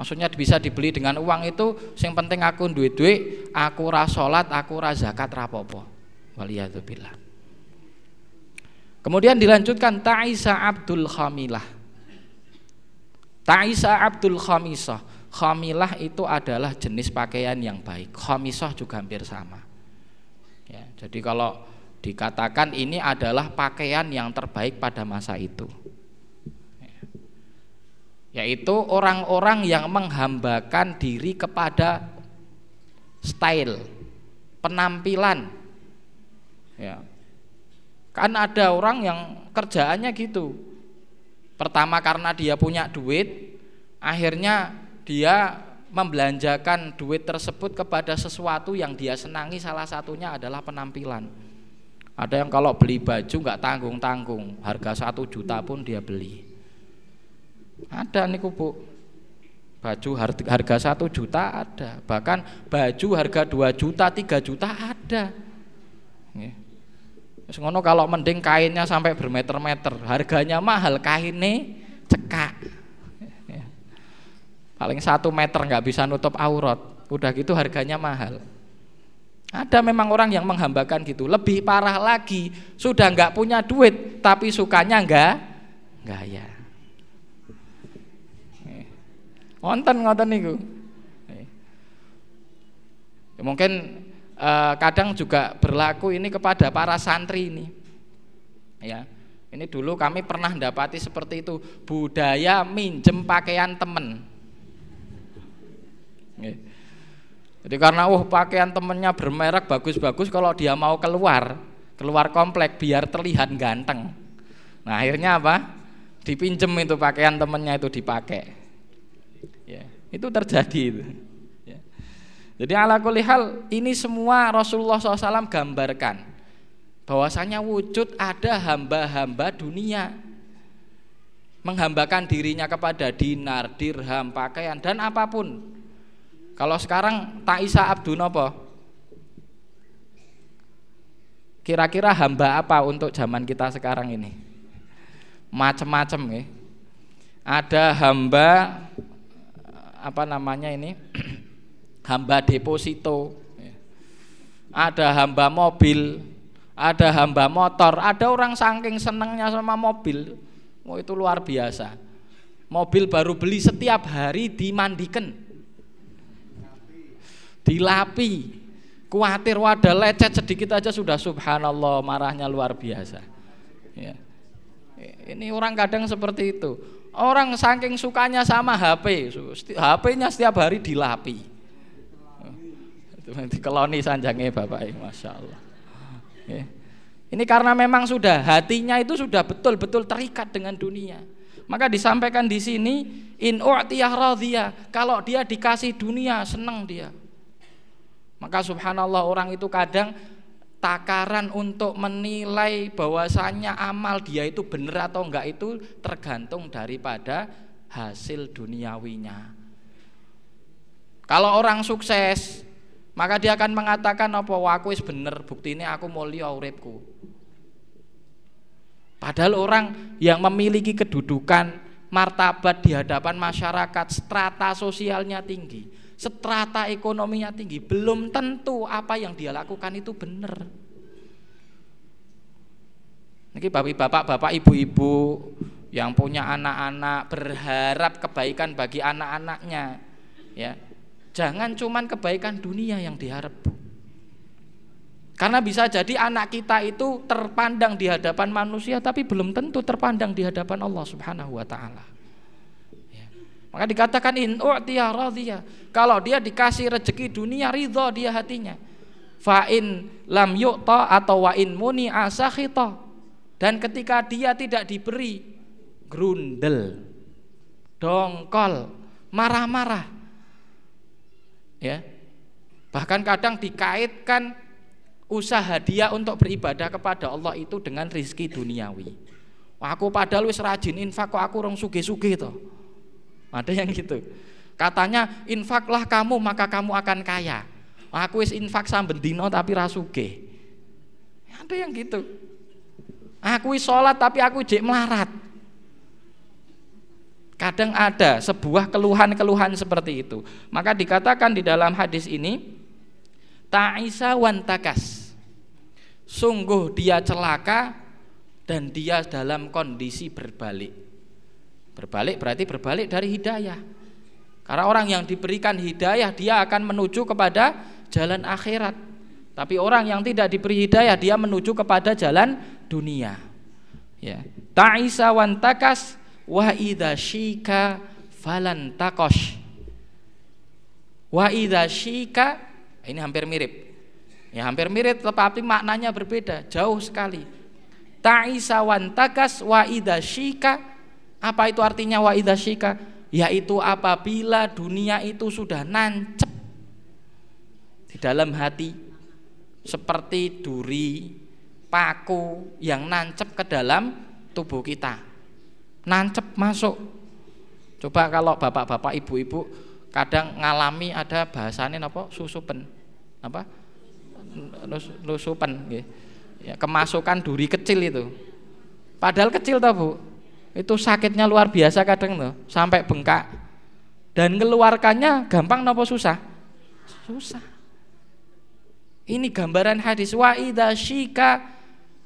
Maksudnya bisa dibeli dengan uang itu yang penting aku duit-duit, aku ra salat, aku ra zakat rapopo. Waliyadzubillah. Kemudian dilanjutkan Ta'isa Abdul Khamilah. Ta'isa Abdul Khamisah. Khamilah itu adalah jenis pakaian yang baik. Khamisah juga hampir sama. Ya, jadi kalau dikatakan ini adalah pakaian yang terbaik pada masa itu yaitu orang-orang yang menghambakan diri kepada style penampilan ya kan ada orang yang kerjaannya gitu pertama karena dia punya duit akhirnya dia membelanjakan duit tersebut kepada sesuatu yang dia senangi salah satunya adalah penampilan ada yang kalau beli baju nggak tanggung-tanggung, harga satu juta pun dia beli. Ada nih bu, baju harga satu juta ada, bahkan baju harga dua juta, tiga juta ada. Ngono kalau mending kainnya sampai bermeter-meter, harganya mahal, kainnya cekak. Paling satu meter nggak bisa nutup aurat, udah gitu harganya mahal. Ada memang orang yang menghambakan gitu. Lebih parah lagi, sudah nggak punya duit, tapi sukanya nggak gaya. Wonten ngoten niku. Ya, mungkin eh, kadang juga berlaku ini kepada para santri ini. Ya. Ini dulu kami pernah mendapati seperti itu, budaya minjem pakaian temen. Jadi karena uh pakaian temennya bermerek bagus-bagus kalau dia mau keluar, keluar komplek biar terlihat ganteng. Nah, akhirnya apa? Dipinjem itu pakaian temennya itu dipakai. Ya, itu terjadi itu. Ya. Jadi ala hal ini semua Rasulullah SAW gambarkan bahwasanya wujud ada hamba-hamba dunia menghambakan dirinya kepada dinar, dirham, pakaian dan apa pun kalau sekarang Taisa Abdun apa? Kira-kira hamba apa untuk zaman kita sekarang ini? Macem-macem ya. Ada hamba apa namanya ini? hamba deposito. Ada hamba mobil, ada hamba motor, ada orang saking senengnya sama mobil. Oh itu luar biasa. Mobil baru beli setiap hari dimandikan dilapi. Khawatir wadah lecet sedikit aja sudah subhanallah marahnya luar biasa. Ya. ini orang kadang seperti itu. Orang saking sukanya sama HP HP-nya setiap hari dilapi. Itu keloni sanjangnya bapak masya Allah. Ya. ini karena memang sudah hatinya itu sudah betul-betul terikat dengan dunia. Maka disampaikan di sini in u'tiyah kalau dia dikasih dunia senang dia maka subhanallah orang itu kadang takaran untuk menilai bahwasanya amal dia itu benar atau enggak itu tergantung daripada hasil duniawinya. Kalau orang sukses, maka dia akan mengatakan apa aku wis bener, bukti ini aku mulia uripku. Padahal orang yang memiliki kedudukan martabat di hadapan masyarakat, strata sosialnya tinggi, strata ekonominya tinggi, belum tentu apa yang dia lakukan itu benar. Ini bapak-bapak, bapak ibu-ibu yang punya anak-anak berharap kebaikan bagi anak-anaknya, ya jangan cuman kebaikan dunia yang diharap. Karena bisa jadi anak kita itu terpandang di hadapan manusia tapi belum tentu terpandang di hadapan Allah Subhanahu wa taala. Maka dikatakan in radhiya. Kalau dia dikasih rezeki dunia ridho dia hatinya. fa'in lam yu'ta atau wa'in muni asakhita dan ketika dia tidak diberi grundel dongkol marah-marah. Ya. Bahkan kadang dikaitkan usaha dia untuk beribadah kepada Allah itu dengan rizki duniawi. Aku padahal wis rajin infak kok aku orang suge-suge itu ada yang gitu katanya infaklah kamu maka kamu akan kaya aku wis infak samben dino tapi rasuge ada yang gitu Aku sholat tapi aku jek melarat. Kadang ada sebuah keluhan-keluhan seperti itu. Maka dikatakan di dalam hadis ini, ta'isa wantakas. Sungguh dia celaka dan dia dalam kondisi berbalik. Berbalik berarti berbalik dari hidayah. Karena orang yang diberikan hidayah dia akan menuju kepada jalan akhirat. Tapi orang yang tidak diberi hidayah dia menuju kepada jalan dunia. Ya. Ta'isa wan takas wa idza syika falan takosh. Wa idza syika ini hampir mirip. Ya hampir mirip tetapi maknanya berbeda, jauh sekali. Ta'isa wan takas wa idza syika apa itu artinya wa idza syika? Yaitu apabila dunia itu sudah nancep di dalam hati seperti duri paku yang nancep ke dalam tubuh kita. Nancep masuk. Coba kalau bapak-bapak, ibu-ibu kadang ngalami ada bahasanya apa? Susupen. Apa? Lusupen Ya, kemasukan duri kecil itu. Padahal kecil tau Bu. Itu sakitnya luar biasa kadang tuh, sampai bengkak. Dan ngeluarkannya gampang nopo susah? Susah. Ini gambaran hadis wa idza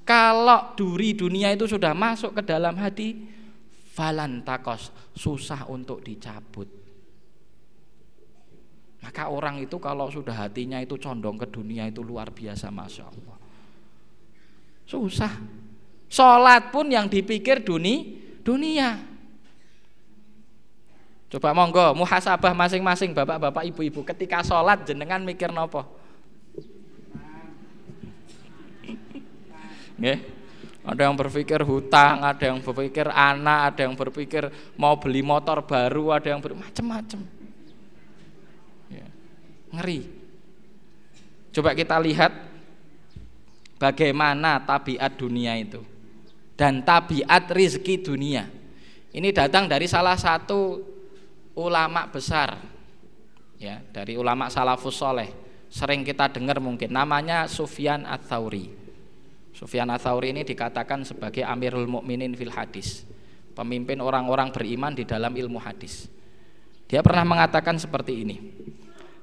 kalau duri dunia itu sudah masuk ke dalam hati, falan takos, susah untuk dicabut. Maka orang itu kalau sudah hatinya itu condong ke dunia itu luar biasa Masya Allah. Susah. Sholat pun yang dipikir duni, dunia. Coba monggo muhasabah masing-masing bapak-bapak ibu-ibu ketika sholat jenengan mikir nopo Nggih. Ada yang berpikir hutang, ada yang berpikir anak, ada yang berpikir mau beli motor baru, ada yang macam-macam. Ya. Ngeri. Coba kita lihat bagaimana tabiat dunia itu dan tabiat rizki dunia. Ini datang dari salah satu ulama besar, ya dari ulama salafus soleh. Sering kita dengar mungkin namanya Sufyan Ats-Tsauri. Sufyan Atsauri ini dikatakan sebagai Amirul Mukminin fil hadis, pemimpin orang-orang beriman di dalam ilmu hadis. Dia pernah mengatakan seperti ini.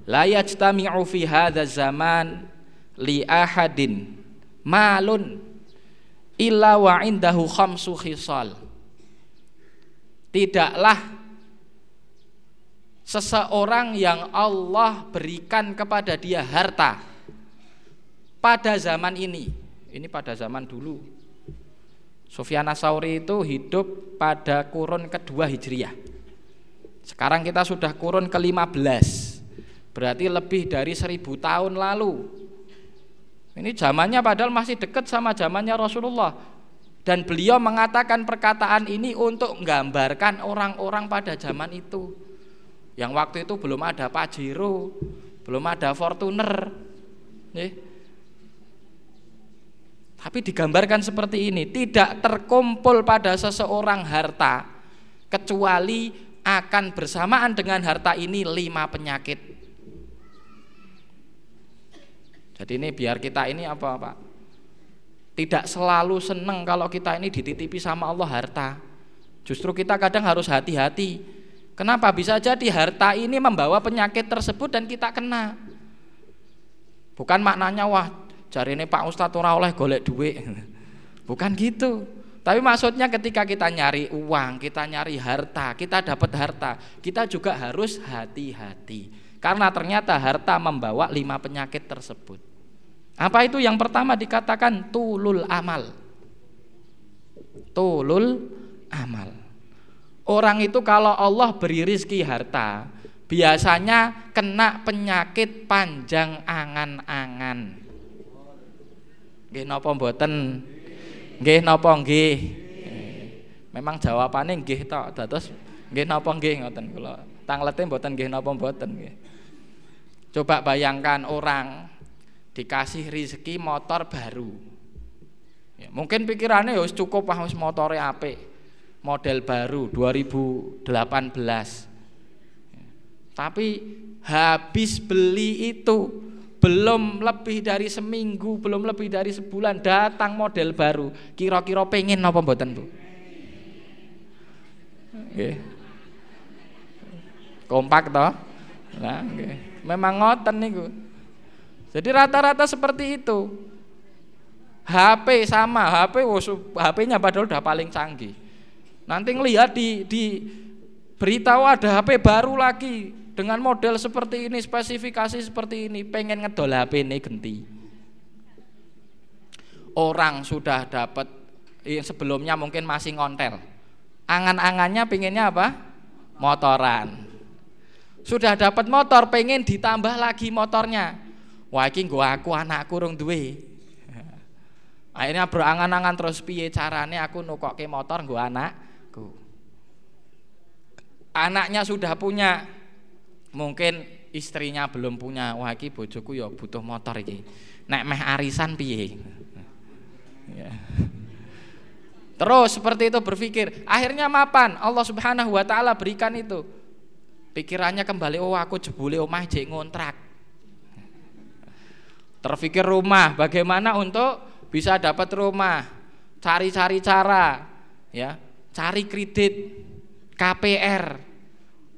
La yajtami'u fi zaman li ahadin malun illa wa indahu khamsu khisal. Tidaklah seseorang yang Allah berikan kepada dia harta pada zaman ini ini pada zaman dulu. Sufyan Sauri itu hidup pada kurun kedua Hijriah. Sekarang kita sudah kurun ke-15. Berarti lebih dari seribu tahun lalu. Ini zamannya padahal masih dekat sama zamannya Rasulullah. Dan beliau mengatakan perkataan ini untuk menggambarkan orang-orang pada zaman itu. Yang waktu itu belum ada Pajero, belum ada Fortuner. Nih, tapi digambarkan seperti ini, tidak terkumpul pada seseorang harta kecuali akan bersamaan dengan harta ini lima penyakit. Jadi ini biar kita ini apa Pak? Tidak selalu senang kalau kita ini dititipi sama Allah harta. Justru kita kadang harus hati-hati. Kenapa bisa jadi harta ini membawa penyakit tersebut dan kita kena? Bukan maknanya wah cari ini Pak Ustadz ora oleh golek duit bukan gitu tapi maksudnya ketika kita nyari uang kita nyari harta kita dapat harta kita juga harus hati-hati karena ternyata harta membawa lima penyakit tersebut apa itu yang pertama dikatakan tulul amal tulul amal orang itu kalau Allah beri rizki harta biasanya kena penyakit panjang angan-angan. Nggih napa mboten? Nggih napa nggih? Memang jawabannya nggih tok. Dados nggih napa nggih ngoten kula. Tanglete mboten nggih napa mboten nggih. Coba bayangkan orang dikasih rezeki motor baru. Ya, mungkin pikirannya ya cukup ah wis motore apik. Model baru 2018. Ya. Tapi habis beli itu belum lebih dari seminggu, belum lebih dari sebulan datang model baru. Kira-kira pengen apa mboten, Bu? Nggih. Kompak toh? Nah, nggih. Memang ngoten niku. Jadi rata-rata seperti itu. HP sama, HP HP-nya padahal udah paling canggih. Nanti ngelihat di di beritahu ada HP baru lagi, dengan model seperti ini, spesifikasi seperti ini, pengen ngedol HP ini genti. Orang sudah dapat yang sebelumnya mungkin masih ngontel. Angan-angannya pengennya apa? Motoran. Sudah dapat motor, pengen ditambah lagi motornya. Wah ini aku anakku rong duwe. Akhirnya berangan-angan terus piye carane aku nukokke motor gua anakku. Anaknya sudah punya mungkin istrinya belum punya wah iki bojoku ya butuh motor iki nek meh arisan piye ya. terus seperti itu berpikir akhirnya mapan Allah Subhanahu wa taala berikan itu pikirannya kembali oh aku jebule omah jek ngontrak. Terpikir rumah bagaimana untuk bisa dapat rumah? Cari-cari cara ya. Cari kredit KPR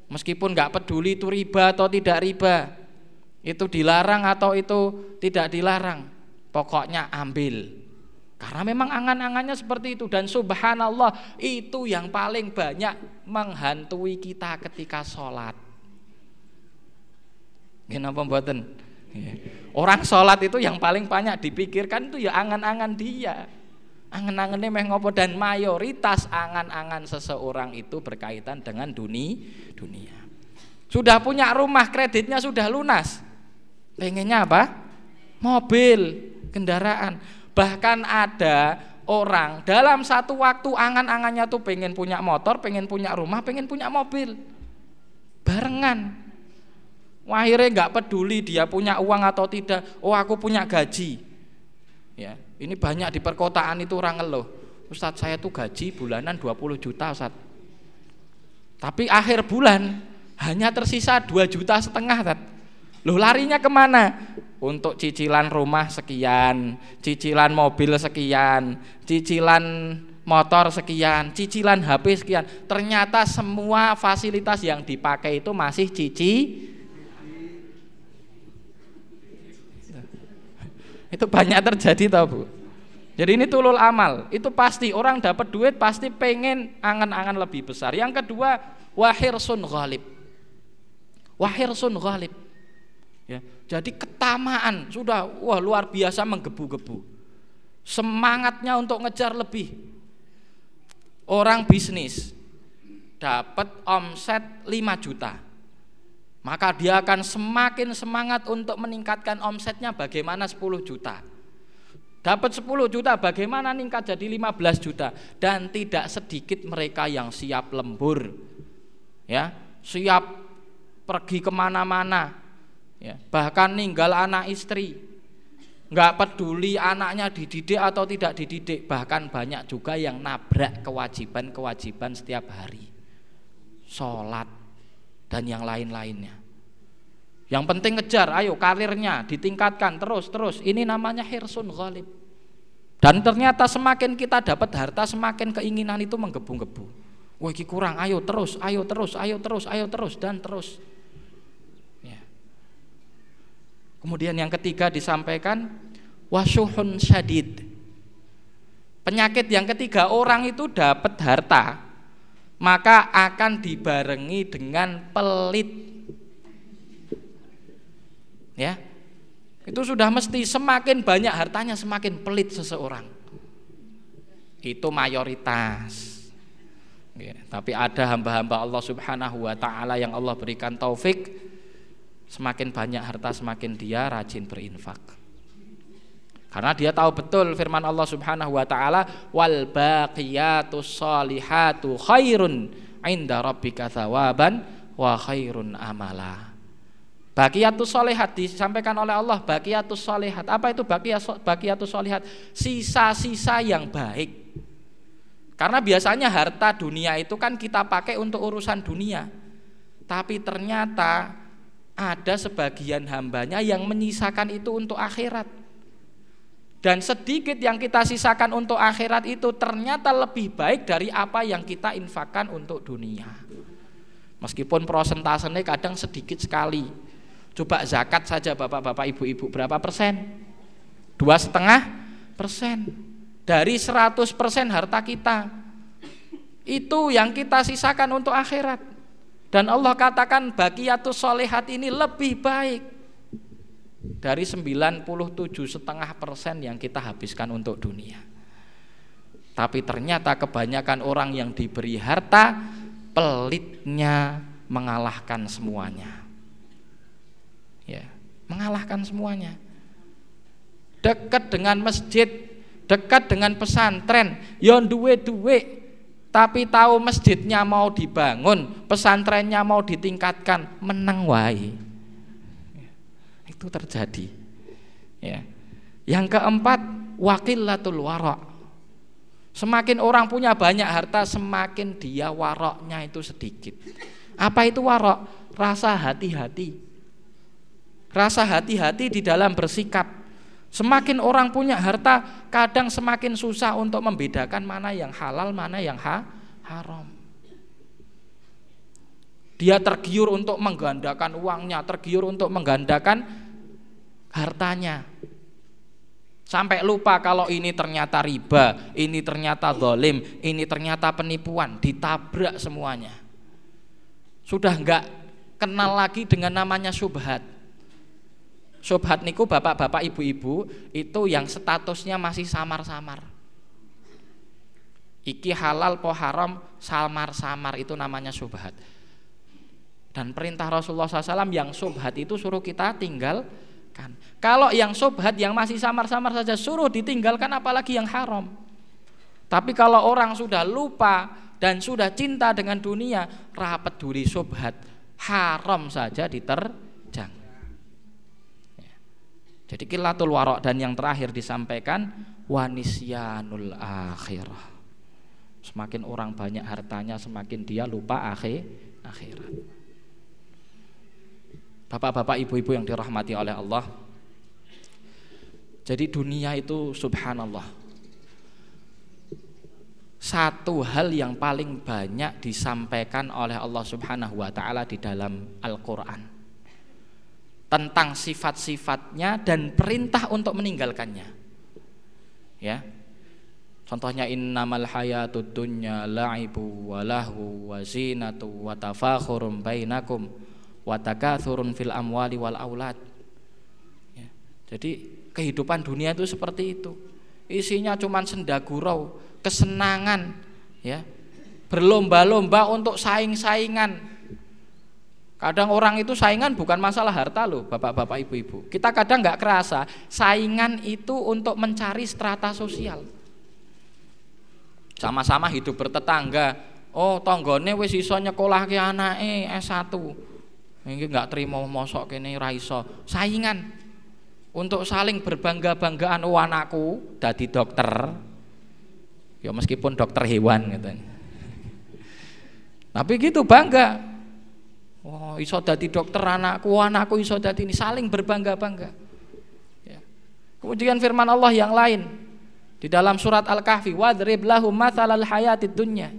Meskipun nggak peduli itu riba atau tidak riba, itu dilarang atau itu tidak dilarang, pokoknya ambil. Karena memang angan-angannya seperti itu dan subhanallah itu yang paling banyak menghantui kita ketika sholat. Kenapa? Iya. Orang sholat itu yang paling banyak dipikirkan itu ya angan-angan dia. Angan-angannya meh ngopo dan mayoritas angan-angan seseorang itu berkaitan dengan dunia dunia. Sudah punya rumah, kreditnya sudah lunas. Pengennya apa? Mobil, kendaraan. Bahkan ada orang dalam satu waktu angan-angannya tuh pengen punya motor, pengen punya rumah, pengen punya mobil. Barengan. Akhirnya nggak peduli dia punya uang atau tidak. Oh aku punya gaji. Ya, ini banyak di perkotaan itu orang ngeluh. Ustadz saya tuh gaji bulanan 20 juta Ustadz. Tapi akhir bulan hanya tersisa 2 juta setengah Ustadz. Loh larinya ke mana? Untuk cicilan rumah sekian, cicilan mobil sekian, cicilan motor sekian, cicilan HP sekian. Ternyata semua fasilitas yang dipakai itu masih cici Itu banyak terjadi tau Bu. Jadi ini tulul amal, itu pasti orang dapat duit pasti pengen angan-angan lebih besar. Yang kedua, wahir sun ghalib. Wahir sun ghalib. Ya, jadi ketamaan sudah wah luar biasa menggebu-gebu. Semangatnya untuk ngejar lebih. Orang bisnis dapat omset 5 juta maka dia akan semakin semangat untuk meningkatkan omsetnya bagaimana 10 juta. Dapat 10 juta bagaimana meningkat jadi 15 juta dan tidak sedikit mereka yang siap lembur. Ya, siap pergi ke mana-mana. Ya, bahkan ninggal anak istri. Enggak peduli anaknya dididik atau tidak dididik, bahkan banyak juga yang nabrak kewajiban-kewajiban setiap hari. Sholat, dan yang lain-lainnya. Yang penting ngejar, ayo karirnya ditingkatkan terus terus. Ini namanya hirsun ghalib. Dan ternyata semakin kita dapat harta, semakin keinginan itu menggebu-gebu. Wah, kurang, ayo terus, ayo terus, ayo terus, ayo terus dan terus. Ya. Kemudian yang ketiga disampaikan wasyuhun syadid. Penyakit yang ketiga orang itu dapat harta, maka akan dibarengi dengan pelit. Ya. Itu sudah mesti semakin banyak hartanya semakin pelit seseorang. Itu mayoritas. Ya, tapi ada hamba-hamba Allah Subhanahu wa taala yang Allah berikan taufik semakin banyak harta semakin dia rajin berinfak. Karena dia tahu betul firman Allah Subhanahu wa taala wal baqiyatus solihatu khairun inda rabbika thawaban wa khairun amala. Baqiyatus solihat disampaikan oleh Allah baqiyatus solihat. Apa itu baqiyatus solihat? Sisa-sisa yang baik. Karena biasanya harta dunia itu kan kita pakai untuk urusan dunia. Tapi ternyata ada sebagian hambanya yang menyisakan itu untuk akhirat. Dan sedikit yang kita sisakan untuk akhirat itu ternyata lebih baik dari apa yang kita infakkan untuk dunia. Meskipun prosentasenya kadang sedikit sekali. Coba zakat saja bapak-bapak ibu-ibu berapa persen? Dua setengah persen dari 100% harta kita itu yang kita sisakan untuk akhirat dan Allah katakan bagiatus solehat ini lebih baik dari 97 setengah persen yang kita habiskan untuk dunia. Tapi ternyata kebanyakan orang yang diberi harta pelitnya mengalahkan semuanya. Ya mengalahkan semuanya. Dekat dengan masjid dekat dengan pesantren, yon duwe-duwe tapi tahu masjidnya mau dibangun, pesantrennya mau ditingkatkan, menang wae. Itu terjadi. Ya. Yang keempat, wakilatul warok. Semakin orang punya banyak harta, semakin dia waroknya itu sedikit. Apa itu warok? Rasa hati-hati. Rasa hati-hati di dalam bersikap Semakin orang punya harta, kadang semakin susah untuk membedakan mana yang halal, mana yang ha haram. Dia tergiur untuk menggandakan uangnya, tergiur untuk menggandakan hartanya. Sampai lupa kalau ini ternyata riba, ini ternyata dolim, ini ternyata penipuan, ditabrak semuanya. Sudah enggak kenal lagi dengan namanya subhat Subhat niku bapak-bapak ibu-ibu itu yang statusnya masih samar-samar. Iki halal po haram samar-samar itu namanya subhat. Dan perintah Rasulullah SAW yang subhat itu suruh kita tinggalkan. Kalau yang subhat yang masih samar-samar saja suruh ditinggalkan apalagi yang haram. Tapi kalau orang sudah lupa dan sudah cinta dengan dunia, rapat duri subhat, haram saja diterjang. Jadi kilatul warok dan yang terakhir disampaikan wanisyanul akhirah. Semakin orang banyak hartanya semakin dia lupa akhir akhirat. Bapak-bapak, ibu-ibu yang dirahmati oleh Allah. Jadi dunia itu subhanallah. Satu hal yang paling banyak disampaikan oleh Allah Subhanahu wa taala di dalam Al-Qur'an tentang sifat-sifatnya dan perintah untuk meninggalkannya. Ya. Contohnya innamal hayatud dunya la'ibu wa lahu wa zinatu wa tafakhurum bainakum wa takathurun fil amwali wal aulad. Ya. Jadi kehidupan dunia itu seperti itu. Isinya cuma senda gurau, kesenangan, ya. Berlomba-lomba untuk saing-saingan, Kadang orang itu saingan bukan masalah harta loh, bapak-bapak, ibu-ibu. Kita kadang nggak kerasa saingan itu untuk mencari strata sosial. Sama-sama hidup bertetangga. Oh, tonggone wis iso nyekolahke anake S1. Ini nggak terima mosok kene ra iso. Saingan untuk saling berbangga-banggaan oh anakku dadi dokter. Ya meskipun dokter hewan gitu. Tapi gitu bangga, Oh, iso dadi dokter anakku, anakku iso dadi ini saling berbangga-bangga. Ya. Kemudian firman Allah yang lain di dalam surat Al-Kahfi, wadrib lahum mathalal hayatid dunya.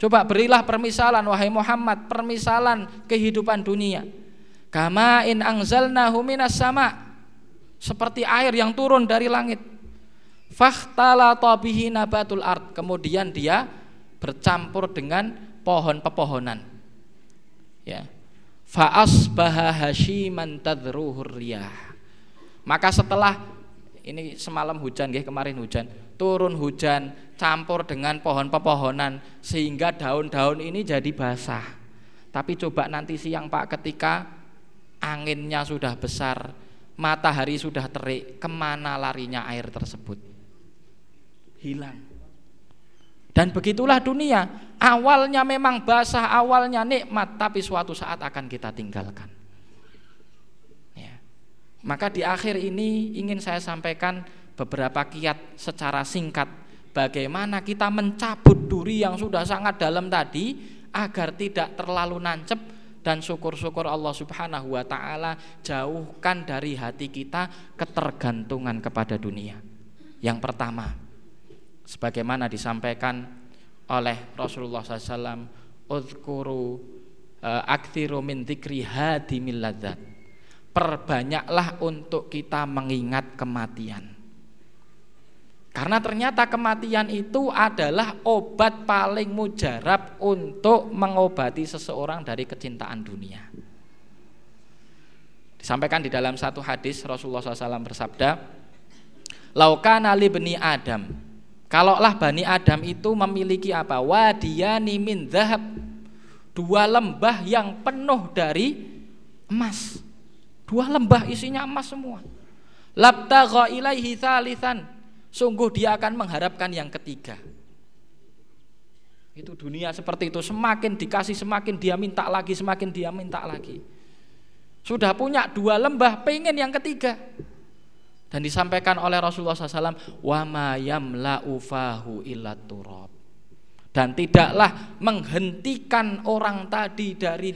Coba berilah permisalan wahai Muhammad, permisalan kehidupan dunia. Kama in anzalnahu minas sama. Seperti air yang turun dari langit. Fakhtalata bihi nabatul ard. Kemudian dia bercampur dengan pohon pepohonan ya fa asbaha riyah maka setelah ini semalam hujan nggih kemarin hujan turun hujan campur dengan pohon pepohonan sehingga daun-daun ini jadi basah. Tapi coba nanti siang Pak ketika anginnya sudah besar, matahari sudah terik, ke mana larinya air tersebut? Hilang. Dan begitulah dunia. Awalnya memang basah, awalnya nikmat, tapi suatu saat akan kita tinggalkan. Ya. Maka di akhir ini ingin saya sampaikan beberapa kiat secara singkat bagaimana kita mencabut duri yang sudah sangat dalam tadi agar tidak terlalu nancep dan syukur-syukur Allah Subhanahu wa taala jauhkan dari hati kita ketergantungan kepada dunia. Yang pertama, sebagaimana disampaikan oleh Rasulullah SAW, "Udzkuru uh, aktsiru min dzikri hadimil ladzat." Perbanyaklah untuk kita mengingat kematian karena ternyata kematian itu adalah obat paling mujarab untuk mengobati seseorang dari kecintaan dunia. Disampaikan di dalam satu hadis Rasulullah SAW bersabda, Laukana li bani Adam. Kalaulah bani Adam itu memiliki apa? Wadiyani min zahab. Dua lembah yang penuh dari emas. Dua lembah isinya emas semua. Labtagha ilaihi thalithan sungguh dia akan mengharapkan yang ketiga. Itu dunia seperti itu, semakin dikasih semakin dia minta lagi, semakin dia minta lagi. Sudah punya dua lembah, pengen yang ketiga. Dan disampaikan oleh Rasulullah SAW, wa ma yamla'u fahu illa turab. Dan tidaklah menghentikan orang tadi dari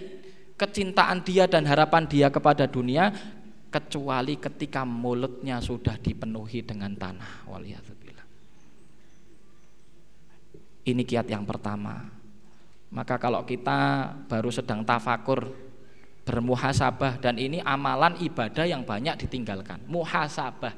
kecintaan dia dan harapan dia kepada dunia kecuali ketika mulutnya sudah dipenuhi dengan tanah. Waliyadzubillah. Ini kiat yang pertama. Maka kalau kita baru sedang tafakur bermuhasabah dan ini amalan ibadah yang banyak ditinggalkan muhasabah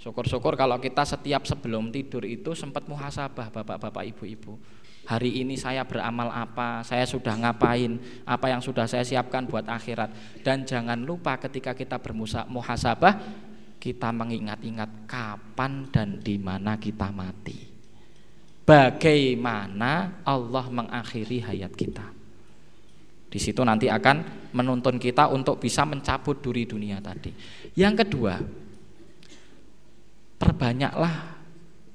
syukur-syukur kalau kita setiap sebelum tidur itu sempat muhasabah bapak-bapak ibu-ibu hari ini saya beramal apa, saya sudah ngapain, apa yang sudah saya siapkan buat akhirat. Dan jangan lupa ketika kita bermuhasabah, kita mengingat-ingat kapan dan di mana kita mati. Bagaimana Allah mengakhiri hayat kita. Di situ nanti akan menuntun kita untuk bisa mencabut duri dunia tadi. Yang kedua, perbanyaklah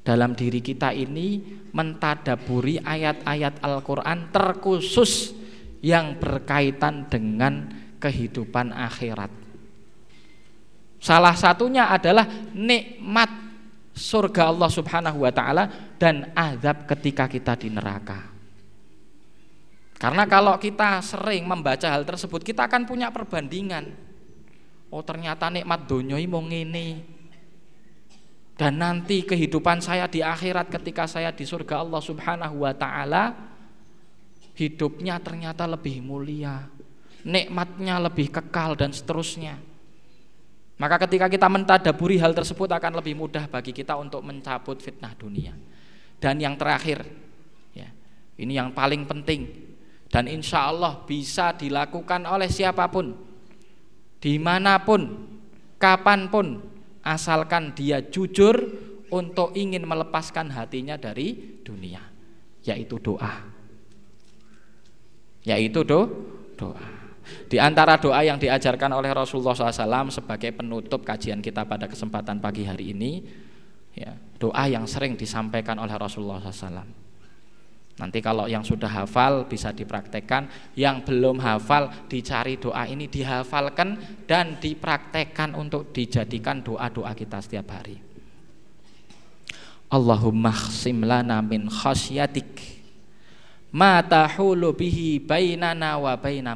dalam diri kita ini mentadaburi ayat-ayat Al-Quran terkhusus yang berkaitan dengan kehidupan akhirat. Salah satunya adalah nikmat surga Allah Subhanahu wa taala dan azab ketika kita di neraka. Karena kalau kita sering membaca hal tersebut, kita akan punya perbandingan. Oh, ternyata nikmat donyoi mau dan nanti kehidupan saya di akhirat ketika saya di surga Allah Subhanahu wa taala hidupnya ternyata lebih mulia, nikmatnya lebih kekal dan seterusnya. Maka ketika kita mentadaburi hal tersebut akan lebih mudah bagi kita untuk mencabut fitnah dunia. Dan yang terakhir, ya, ini yang paling penting dan insya Allah bisa dilakukan oleh siapa pun, di mana pun, kapan pun, asalkan dia jujur untuk ingin melepaskan hatinya dari dunia yaitu doa. Yaitu do, doa. Di antara doa yang diajarkan oleh Rasulullah SAW sebagai penutup kajian kita pada kesempatan pagi hari ini ya, doa yang sering disampaikan oleh Rasulullah SAW Nanti kalau yang sudah hafal bisa dipraktekkan, yang belum hafal dicari doa ini dihafalkan dan dipraktekkan untuk dijadikan doa-doa kita setiap hari. Allahumma khsim lana min khasyatik ma tahulu bihi bainana wa baina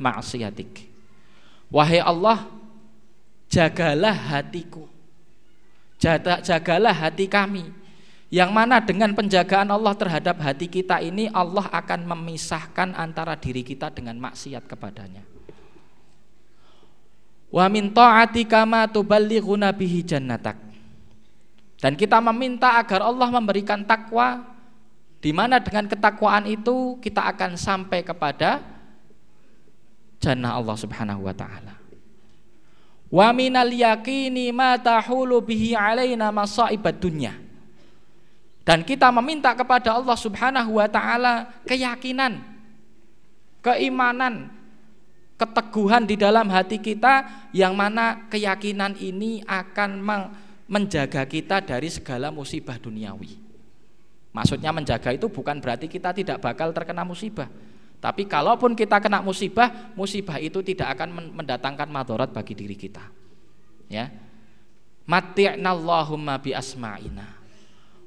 maksiatik. Wahai Allah, jagalah hatiku. Jagalah hati kami yang mana dengan penjagaan Allah terhadap hati kita ini Allah akan memisahkan antara diri kita dengan maksiat kepadanya. Wa min ta'atika ma tuballighuna bihi jannatak. Dan kita meminta agar Allah memberikan takwa di mana dengan ketakwaan itu kita akan sampai kepada jannah Allah Subhanahu wa taala. Wa minal yaqini ma tahulu bihi alaina masaibad dunya Dan kita meminta kepada Allah Subhanahu wa taala keyakinan, keimanan, keteguhan di dalam hati kita yang mana keyakinan ini akan menjaga kita dari segala musibah duniawi. Maksudnya menjaga itu bukan berarti kita tidak bakal terkena musibah. Tapi kalaupun kita kena musibah, musibah itu tidak akan mendatangkan madharat bagi diri kita. Ya. Mati'nallahumma bi asma'ina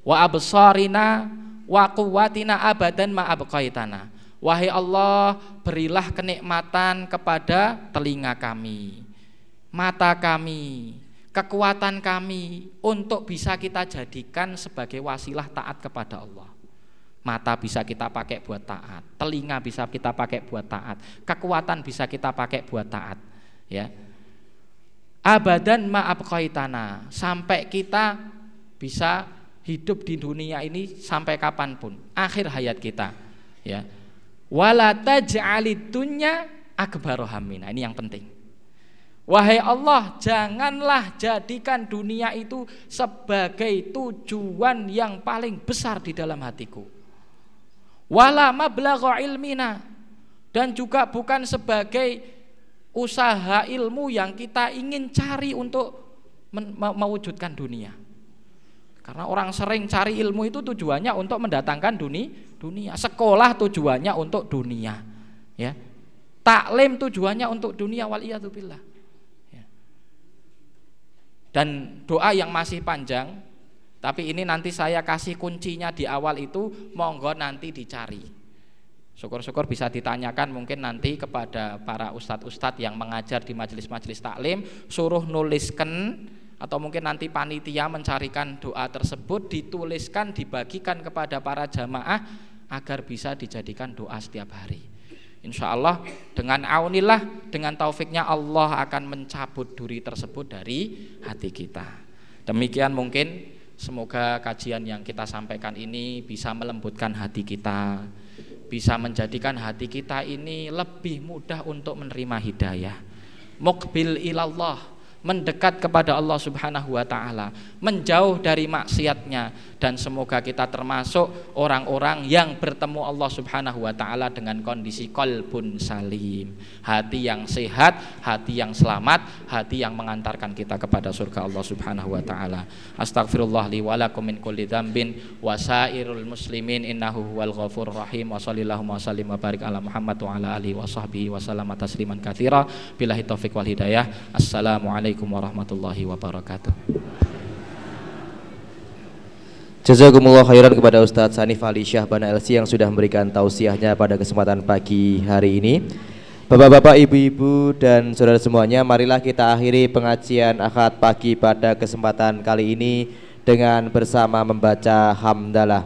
wa absarina wa quwwatina abadan ma abqaitana. Wahai Allah, berilah kenikmatan kepada telinga kami, mata kami, kekuatan kami untuk bisa kita jadikan sebagai wasilah taat kepada Allah. Mata bisa kita pakai buat taat, telinga bisa kita pakai buat taat, kekuatan bisa kita pakai buat taat, ya. Abadan ma'abqaitana sampai kita bisa hidup di dunia ini sampai kapan pun. Akhir hayat kita ya. Wala taj'alid dunya akbar hamina ini yang penting. Wahai Allah janganlah jadikan dunia itu sebagai tujuan yang paling besar di dalam hatiku. Wala mablagha ilmina. Dan juga bukan sebagai usaha ilmu yang kita ingin cari untuk mewujudkan dunia karena orang sering cari ilmu itu tujuannya untuk mendatangkan dunia, dunia. Sekolah tujuannya untuk dunia. Ya. Taklim tujuannya untuk dunia wal. Ya. Dan doa yang masih panjang, tapi ini nanti saya kasih kuncinya di awal itu, monggo nanti dicari. Syukur-syukur bisa ditanyakan mungkin nanti kepada para ustadz-ustadz yang mengajar di majelis-majelis taklim, suruh nuliskan atau mungkin nanti panitia mencarikan doa tersebut dituliskan dibagikan kepada para jamaah agar bisa dijadikan doa setiap hari. Insya Allah dengan aunillah dengan taufiknya Allah akan mencabut duri tersebut dari hati kita. Demikian mungkin semoga kajian yang kita sampaikan ini bisa melembutkan hati kita, bisa menjadikan hati kita ini lebih mudah untuk menerima hidayah. Mukbil ilallah mendekat kepada Allah Subhanahu wa taala, menjauh dari maksiatnya dan semoga kita termasuk orang-orang yang bertemu Allah Subhanahu wa taala dengan kondisi kolbun salim, hati yang sehat, hati yang selamat, hati yang mengantarkan kita kepada surga Allah Subhanahu wa taala. Astagfirullah li wa lakum min kulli dzambin wa sairul muslimin innahu huwal ghafur rahim wa sallallahu wa sallim wa barik ala Muhammad wa ala alihi wa sahbihi wa sallama tasliman katsira billahi taufik wal hidayah. Assalamualaikum Assalamualaikum warahmatullahi wabarakatuh. Jazakumullah khairan kepada Ustadz Sanif Ali Syahbana LC yang sudah memberikan tausiahnya pada kesempatan pagi hari ini. Bapak-bapak, ibu-ibu dan saudara semuanya, marilah kita akhiri pengajian akad pagi pada kesempatan kali ini dengan bersama membaca hamdalah.